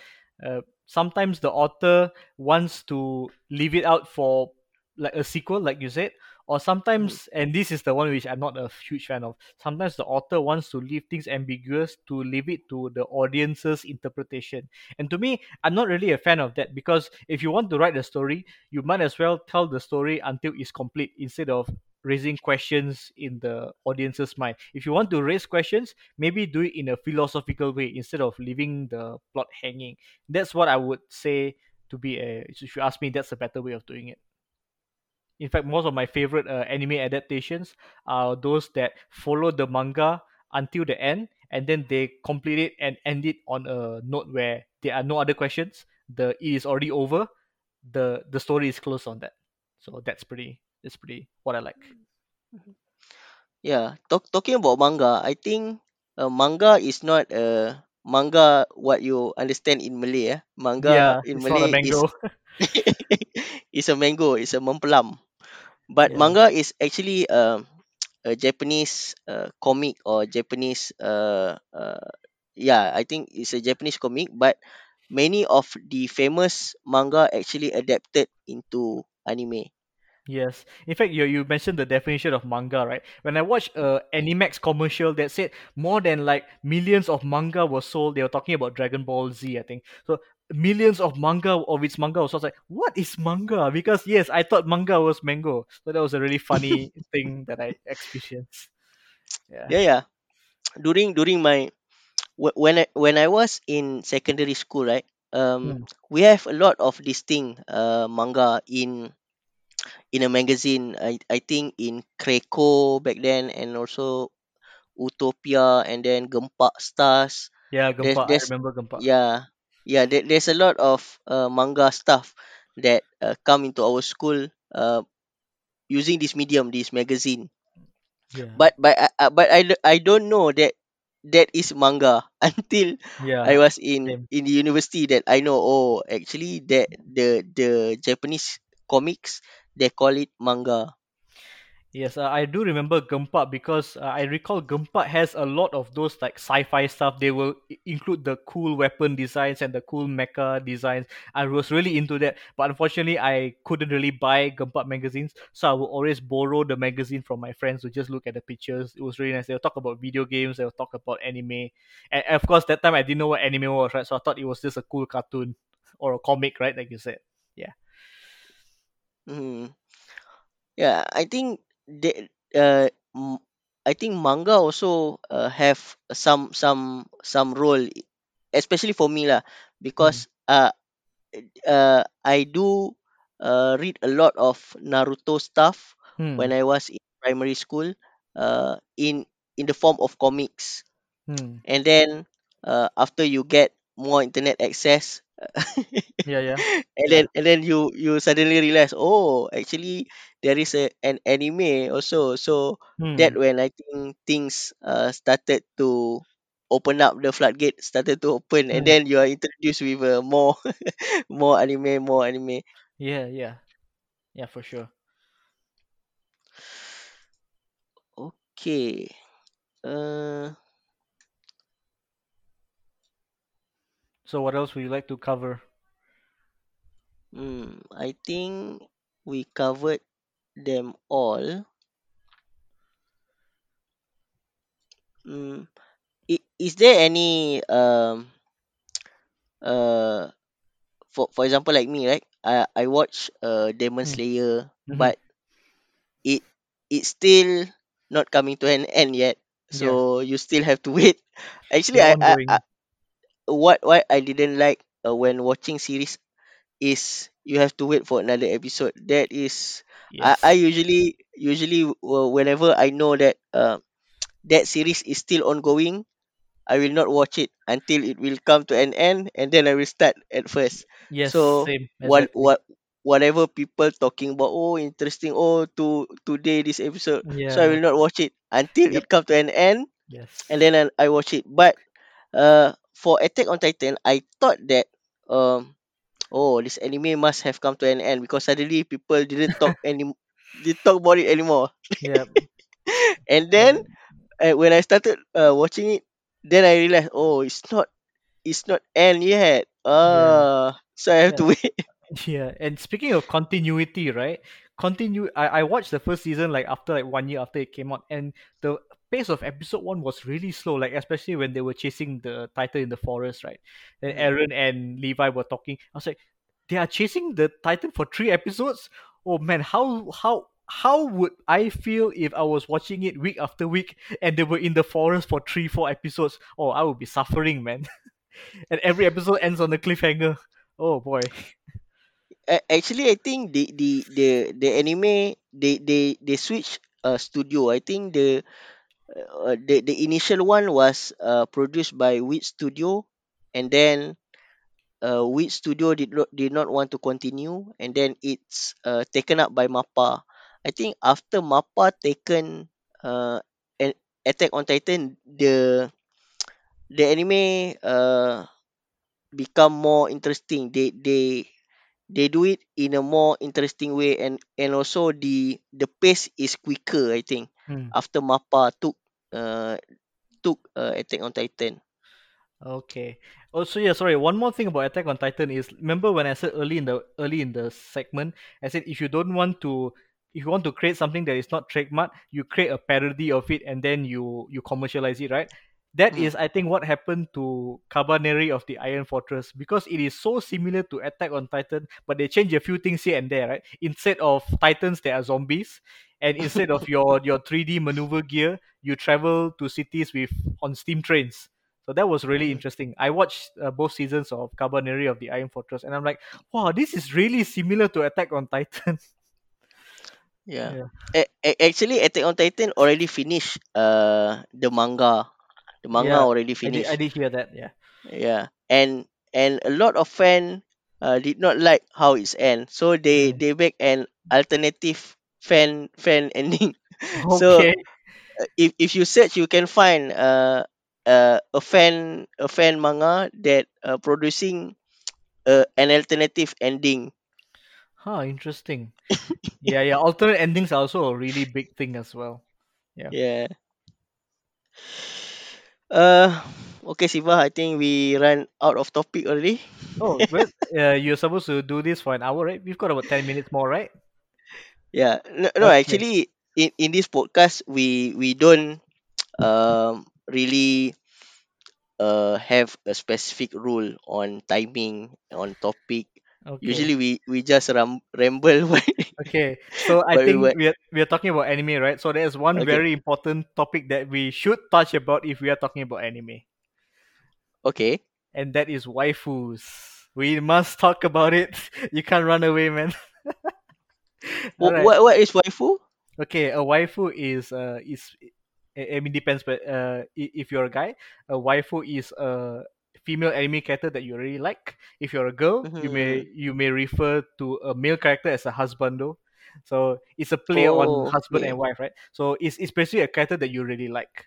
uh, sometimes the author wants to leave it out for like a sequel, like you said, or Mm, sometimes, and this is the one which I'm not a huge fan of. Sometimes the author wants to leave things ambiguous to leave it to the audience's interpretation. And to me, I'm not really a fan of that because if you want to write a story, you might as well tell the story until it's complete instead of raising questions in the audience's mind. If you want to raise questions, maybe do it in a philosophical way instead of leaving the plot hanging. That's what I would say to be a. If you ask me, that's a better way of doing it. In fact, most of my favorite uh, anime adaptations are those that follow the manga until the end, and then they complete it and end it on a note where there are no other questions. The it is already over. The the story is closed on that. So that's pretty. That's pretty what I like. Yeah, talk, talking about manga, I think uh, manga is not a manga what you understand in Malay. Eh. Manga Yeah, in it's not a Malay is mango. is a mango, it's a mempelam. But Yeah. manga is actually um a Japanese uh, comic or Japanese uh, uh yeah, I think it's a Japanese comic, but many of the famous manga actually adapted into anime. Yes. In fact, you you mentioned the definition of manga, right? When I watched a Animax commercial that said more than like millions of manga were sold, they were talking about Dragon Ball Z, I think. So millions of manga of its manga so I was like, what is manga? Because yes, I thought manga was mango. So that was a really funny thing that I experienced. Yeah. Yeah, yeah. During during my when I when I was in secondary school, right? Um, Hmm. we have a lot of this thing, uh, manga in in a magazine. I I think in Kreco back then, and also Utopia, and then Gempak Starz. Yeah, There's Gempak. I remember Gempak. yeah yeah there, there's a lot of uh, manga stuff that uh, come into our school uh, using this medium, this magazine. Yeah. But but I- I- but I I don't know that that is manga until I Yeah. was in Same. in the university that I know oh actually that the the Japanese comics they call it manga. Yes, uh, I do remember Gempak because uh, I recall Gempak has a lot of those like sci-fi stuff. They will include the cool weapon designs and the cool mecha designs. I was really into that, but unfortunately, I couldn't really buy Gempak magazines, so I would always borrow the magazine from my friends to just look at the pictures. It was really nice. They'll talk about video games. They'll talk about anime, and of course, that time I didn't know what anime was, right? So I thought it was just a cool cartoon or a comic, right? Like you said. Yeah. Mm. Yeah, I think they uh m- I think manga also uh, have some some some role, especially for me lah, Mm. because uh uh I do uh read a lot of Naruto stuff Hmm. when I was in primary school, uh in in the form of comics, Hmm. and then uh after you get more internet access. Yeah. Yeah. and then and then you you suddenly realize oh actually there is a an anime also so that Hmm. when i think things uh, started to open up the floodgate started to open and Hmm. then you are introduced with uh, more more anime more anime Yeah. Yeah. Yeah. For sure. okay uh So what else would you like to cover? hmm, i think we covered them all mm, i- is there any um uh for for example like me right i i watch uh demon Mm. slayer hmm but it it's still not coming to an end yet Yeah. so you still have to wait actually Still i i, I ongoing. What what i didn't like uh, when watching series is you have to wait for another episode that is i i Yes. usually usually uh, whenever i know that uh, that series is still ongoing I will not watch it until it will come to an end, and then I will start at first. Yes. So Same. what Exactly. what whatever people talking about, oh interesting, oh to today this episode, so I Yeah. will not watch it until Yep. it come to an end, and Yes. then I, I watch it. But uh, for Attack on Titan, I thought that um oh this anime must have come to an end because suddenly people didn't talk any didn't talk about it anymore, Yep. and then uh, when I started uh, watching it, then I realized oh it's not it's not end yet. yeah. Ah, so I have Yeah. to wait. Yeah, and speaking of continuity, right? Continue. I, I watched the first season like after like one year after it came out, and the pace of episode one was really slow. Like especially when they were chasing the titan in the forest, right? Then Mhm. Eren and Levi were talking. I was like, they are chasing the titan for three episodes. Oh man, how how how would I feel if I was watching it week after week and they were in the forest for three four episodes? Oh, I would be suffering, man. and every episode ends on a cliffhanger. Oh boy. Actually, I think the the the the anime they they they switch uh studio. I think the uh, the the initial one was uh produced by Wit Studio, and then uh Wit Studio did not did not want to continue, and then it's uh taken up by Mappa. I think after Mappa taken uh an Attack on Titan, the the anime uh become more interesting. They they they do it in a more interesting way and and also the the pace is quicker I think Hmm. after Mappa took uh took uh, Attack on Titan. Okay. Also, yeah, sorry. One more thing about Attack on Titan is remember when I said early in the early in the segment, I said if you don't want to if you want to create something that is not trademark, you create a parody of it and then you you commercialize it, right? That Mm. is, I think, what happened to Kabaneri of the Iron Fortress because it is so similar to Attack on Titan, but they change a few things here and there, right? Instead of Titans, there are zombies, and instead of your your 3D maneuver gear, you travel to cities with on steam trains so that was really Mhm. interesting. I watched uh, both seasons of Kabaneri of the Iron Fortress, and I'm like, wow, this is really similar to Attack on Titan. Yeah. yeah, A- actually Attack on Titan already finished uh the manga. The manga yeah, already I did. I finished. did hear that. Yeah. Yeah. And and a lot of fan uh, did not like how it's end. So they Mm. they make an alternative fan fan ending. so Okay. uh, if if you search you can find uh, uh, a fan a fan manga that uh, producing uh, an alternative ending Huh, interesting. Yeah, yeah. Alternate endings are also a really big thing as well. Yeah. Yeah. Uh, okay, Siva. I think we ran out of topic already. Oh, well, uh, you're supposed to do this for an hour, right? We've got about 10 minutes more, right? Yeah. No, no Okay. actually, in in this podcast, we we don't um really uh have a specific rule on timing on topic. Okay. Usually, we we just ram- ramble. Okay. So I we think were we are, we are talking about anime, right? So there's one okay. very important topic that we should touch about if we are talking about anime, Okay. and that is waifus. We must talk about it. You can't run away, man. Right. what, what is waifu? Okay, a waifu is uh is I mean depends, but uh if you're a guy, a waifu is a female anime character that you really like. If you're a girl, you Mm-hmm. may you may refer to a male character as a husband husbando. So it's a play on Oh, husband okay. and wife, right? So it's it's basically a character that you really like.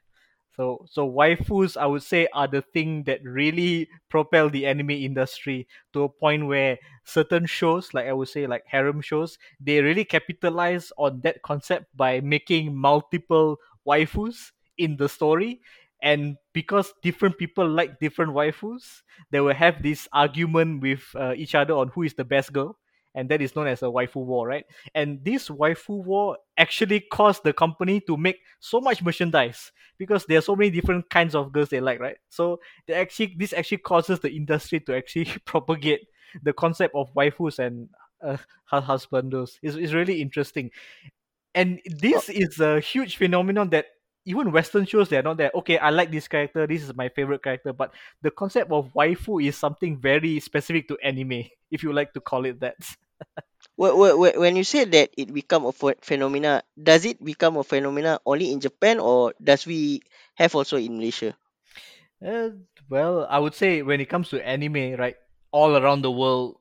So so waifus I would say are the thing that really propel the anime industry to a point where certain shows, like I would say like harem shows, they really capitalize on that concept by making multiple waifus in the story. And because different people like different waifus, they will have this argument with uh, each other on who is the best girl. And that is known as a waifu war, right? And this waifu war actually caused the company to make so much merchandise because there are so many different kinds of girls they like, right? So they actually this actually causes the industry to actually propagate the concept of waifus and uh, hu- husbandos. It's, it's really interesting, and this is a huge phenomenon that even Western shows they're not there. Okay, I like this character. This is my favorite character, but the concept of waifu is something very specific to anime, if you like to call it that. wh- wh- when you say that it become a phe- phenomena, does it become a phenomena only in Japan or does we have also in Malaysia? Uh, well, I would say when it comes to anime, right, all around the world,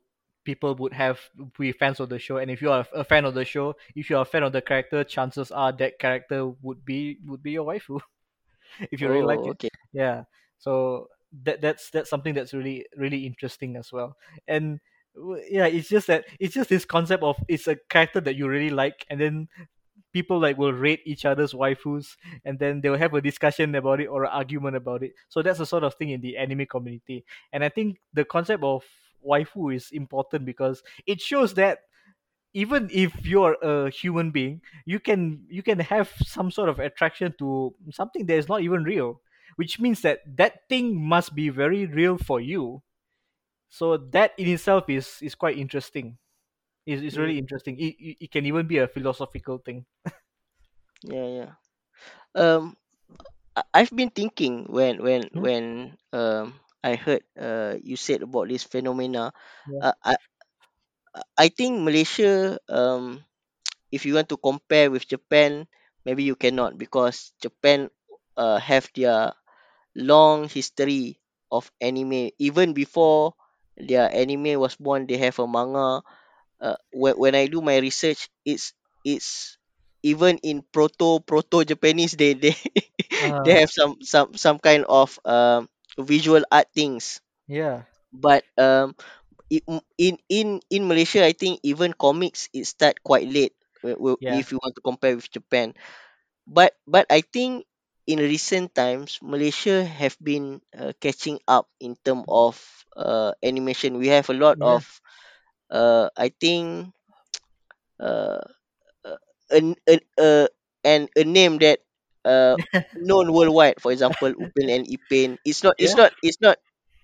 people would have be fans of the show, and if you are a fan of the show, if you are a fan of the character, chances are that character would be would be your waifu. If you really like Oh, it. okay. Yeah, so that that's that's something that's really really interesting as well, and yeah, it's just that it's just this concept of it's a character that you really like, and then people like will rate each other's waifus and then they'll have a discussion about it or an argument about it. So that's the sort of thing in the anime community. And i think the concept of waifu is important because it shows that even if you're a human being you can you can have some sort of attraction to something that is not even real which means that that thing must be very real for you. So that in itself is is quite interesting. It's, it's Mm, really interesting. It, it, it can even be a philosophical thing. Yeah, yeah. Um, I've been thinking when when Hmm? when um I heard uh you said about this phenomena. yeah Uh, I I think Malaysia um if you want to compare with Japan, maybe you cannot because Japan uh have their long history of anime. Even before their anime was born, they have a manga. Uh, when, when I do my research, it's it's even in proto proto Japanese they they they uh have some some some kind of um visual art things. yeah But um in in in Malaysia, I think even comics it start quite late. yeah If you want to compare with Japan, but but I think in recent times Malaysia have been uh, catching up in term of uh, animation. We have a lot yeah of uh, I think uh, uh, an an uh, and a name that uh, known worldwide. For example, Upin and Ipin. It's not it's yeah not it's not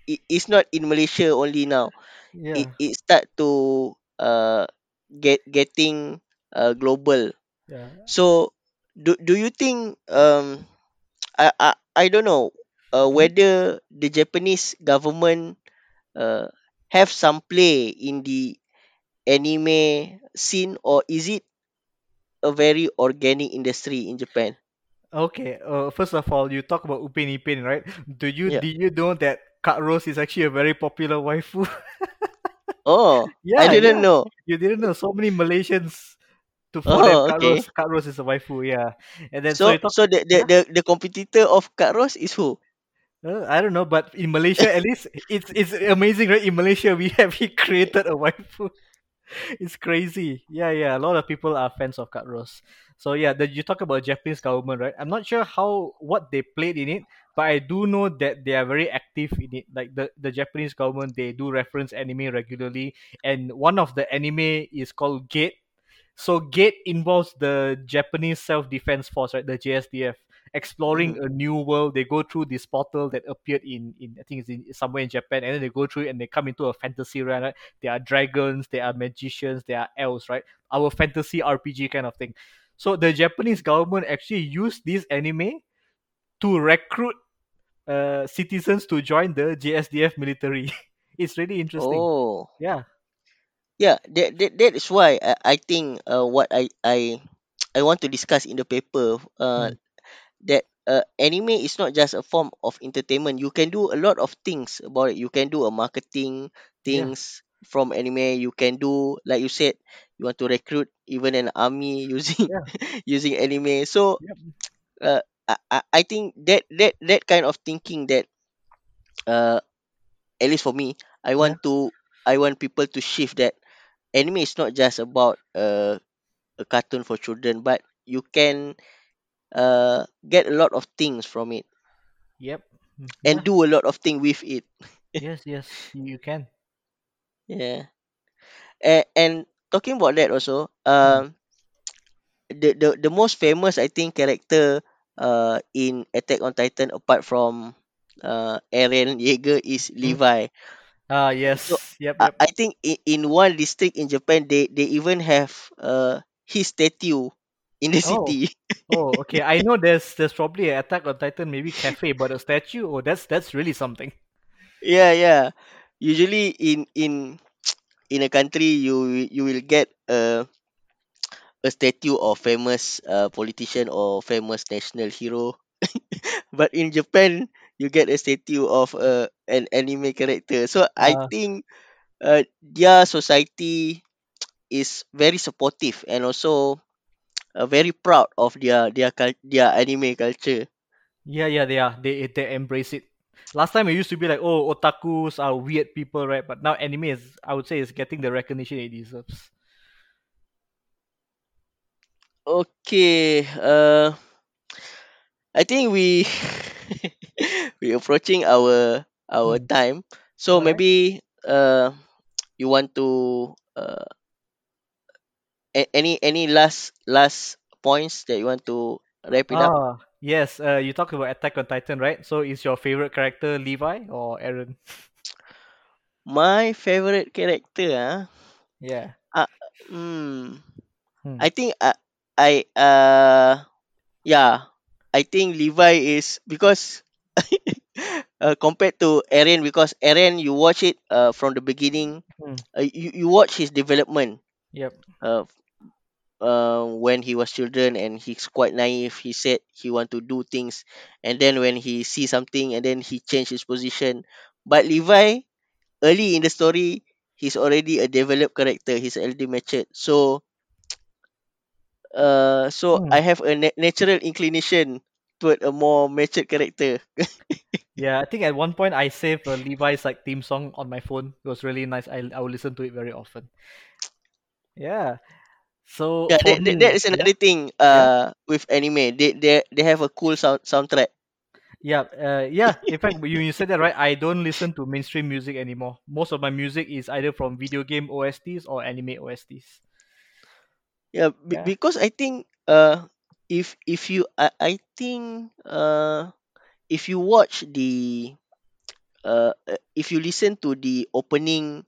it, it's not in Malaysia only now. It yeah it start to uh get getting uh global. yeah So do do you think um I I, I don't know uh, whether the Japanese government uh, have some play in the anime scene or is it a very organic industry in Japan? Okay uh first of all you talk about upin ipin right do you Yeah. did you know that Kak Ros is actually a very popular waifu Oh, yeah, I didn't yeah know. you didn't know so many Malaysians to for them Oh, Kak okay. Rose Rose is a waifu yeah and then so So talk so the the the, the competitor of Kak Ros is who? uh, I don't know but in Malaysia at least it's it's amazing right in Malaysia we have he created a waifu it's crazy. Yeah, yeah. A lot of people are fans of Kak Ros. So yeah, the, you talk about Japanese government, right? I'm not sure how what they played in it, but I do know that they are very active in it. Like the, the Japanese government, they do reference anime regularly, and one of the anime is called Gate, so Gate involves the Japanese Self Defense Force, right? The JSDF, exploring Mhm. a new world. They go through this portal that appeared in, in I think it's in somewhere in Japan, and then they go through it and they come into a fantasy realm. Right? There are dragons, there are magicians, there are elves, right? Our fantasy RPG kind of thing. So the Japanese government actually used this anime to recruit uh, citizens to join the JSDF military. it's really interesting. Oh, Yeah. yeah. That, that that is why I, I think uh, what I I I want to discuss in the paper uh Hmm. That uh, anime is not just a form of entertainment. You can do a lot of things about it. You can do a marketing Yeah. things from anime. You can do like you said, you want to recruit even an army using Yeah. using anime. So Yep. uh, I, I I think that that that kind of thinking that uh at least for me, I Yeah. want to I want people to shift that anime is not just about uh, a cartoon for children, but you can uh get a lot of things from it Yep. Mm, and Yeah. do a lot of things with it. Yes. Yes. You can. Yeah. And, and talking about that also, um, the, the the most famous I think character uh in Attack on Titan apart from uh Eren Yeager is Hmm. Levi. Ah, So yes. Yep, I, yep. I think in, in one district in Japan they they even have uh his statue in the Oh, city. oh, okay. I know there's there's probably an Attack on Titan maybe cafe, but a statue. Oh, that's that's really something. yeah, yeah. Usually in in in a country you you will get a a statue of famous uh, politician or famous national hero but in Japan you get a statue of uh, an anime character so I Uh, think uh, their society is very supportive and also uh, very proud of their their their anime culture yeah, yeah, they are. They they embrace it. Last time it used to be like, oh, otakus are weird people, right? But now anime is, I would say, is getting the recognition it deserves. okay uh I think we we approaching our our Hmm. time so All right. maybe uh you want to uh, a- any any last last points that you want to wrap it up Ah, yes. Uh, you talk about Attack on Titan, right? So is your favorite character Levi or Eren? my favorite character ah Yeah. uh, hmm Hmm. i think uh, i uh yeah i think levi is because uh, compared to Eren because Eren you watch it uh, from the beginning Hmm. uh, you, you watch his development Yep. uh, uh, when he was children and he's quite naive he said he want to do things and then when he see something and then he changed his position but levi early in the story he's already a developed character he's already matured so uh so Hmm. i have a na- natural inclination toward a more matured character Yeah, I think at one point I saved a Levi's like theme song on my phone. It was really nice. I I would listen to it very often. Yeah. So yeah that, that, that is yeah, another thing yeah, uh with anime they they, they have a cool sound soundtrack yeah, uh, yeah. In fact, you you said that right. I don't listen to mainstream music anymore. Most of my music is either from video game OSTs or anime OSTs. yeah be- Yeah. because i think uh if if you i, I think uh if you watch the uh uh, if you listen to the opening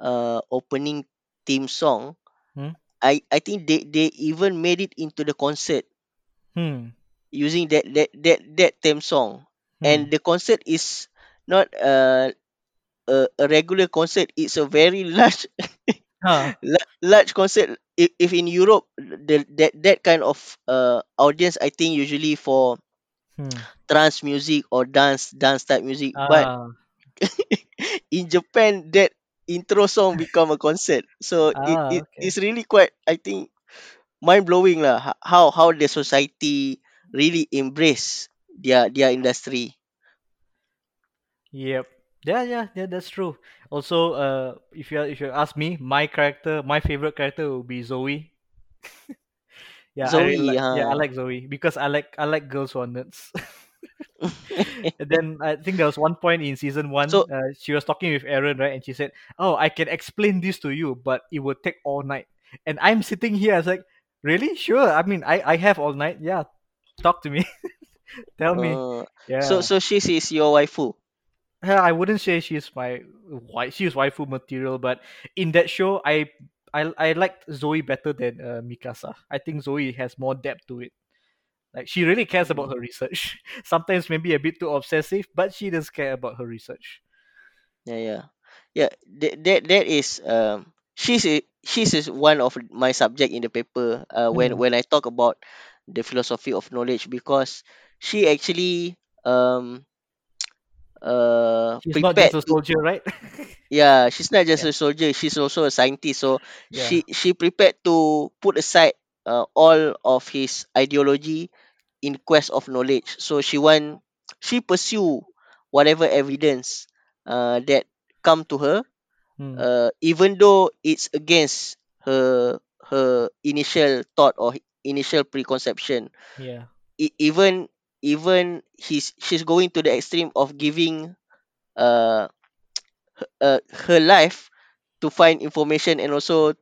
uh opening theme song Hmm. I i think they they even made it into the concert Hmm. using that that that that theme song Hmm. and the concert is not uh, a a regular concert it's a very large Huh. la- large concert if, if in europe the that that kind of uh audience i think usually for Hmm. trance music or dance dance type music but Ah. in Japan that intro song become a concert. So it, Ah. it Okay. it's really quite I think mind blowing lah ho- how how the society really embrace their their industry. Yep. Yeah, yeah, yeah, that's true. Also, uh, if you if you ask me, my character, my favorite character will be Zoe. Yeah, I really Zoe, like. Yeah, I like Zoe because I like I like girls who are nerds. and then I think there was one point in season one, so uh, she was talking with Eren, right? And she said, "Oh, I can explain this to you, but it would take all night." And I'm sitting here, I was like, "Really? Sure. I mean, I I have all night. Yeah, talk to me, tell me." uh, so Yeah, so she is your waifu. I wouldn't say she's my wife. She's waifu material, but in that show, I I I liked Zoe better than uh, Mikasa. I think Zoe has more depth to it. Like she really cares about Mm, her research. Sometimes maybe a bit too obsessive, but she does care about her research. Yeah, yeah, yeah. That that that is um. She's a, she's is one of my subject in the paper. Uh, when Hmm. when I talk about the philosophy of knowledge because she actually um uh She's not just a to soldier, right? yeah she's not just yeah, a soldier she's also a scientist so yeah. she she prepared to put aside uh, all of his ideology in quest of knowledge so she want she pursue whatever evidence uh, that come to her Hmm. uh, even though it's against her her initial thought or initial preconception Yeah. even even he's she's going to the extreme of giving uh, uh her life to find information and also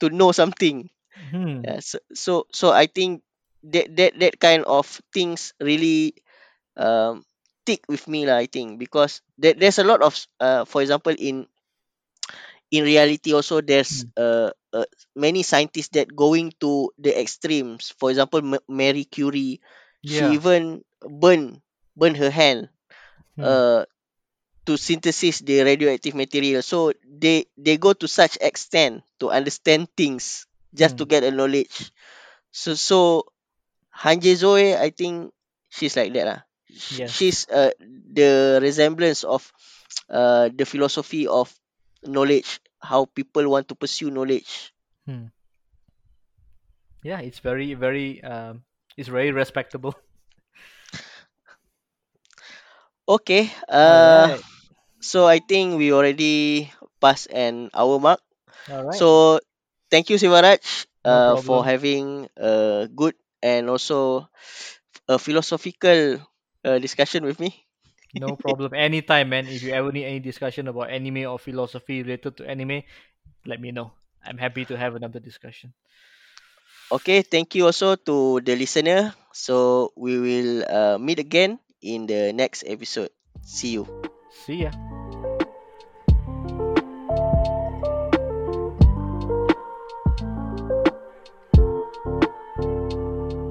to know something Hmm. yeah, so, so so i think that that that kind of things really um tick with me lah, i think because there, there's a lot of uh for example in in reality also there's Hmm. uh, uh many scientists that going to the extremes for example M- Marie Curie she Yeah. even burn burn her hand Hmm. uh to synthesis the radioactive material so they they go to such extent to understand things just to Hmm. get a knowledge so so Hanje Zoe I think she's like that lah. Yes. she's uh, the resemblance of uh, the philosophy of knowledge how people want to pursue knowledge Hmm. Yeah, it's very very um it's very respectable. okay uh right. so I think we already passed an hour mark All right. so thank you Sivaraj No uh, for problem. having a good and also a philosophical uh, discussion with me No problem. Anytime, man. If you ever need any discussion about anime or philosophy related to anime, let me know. I'm happy to have another discussion. Okay, thank you also to the listener. So we will uh, meet again in the next episode. See you. See ya.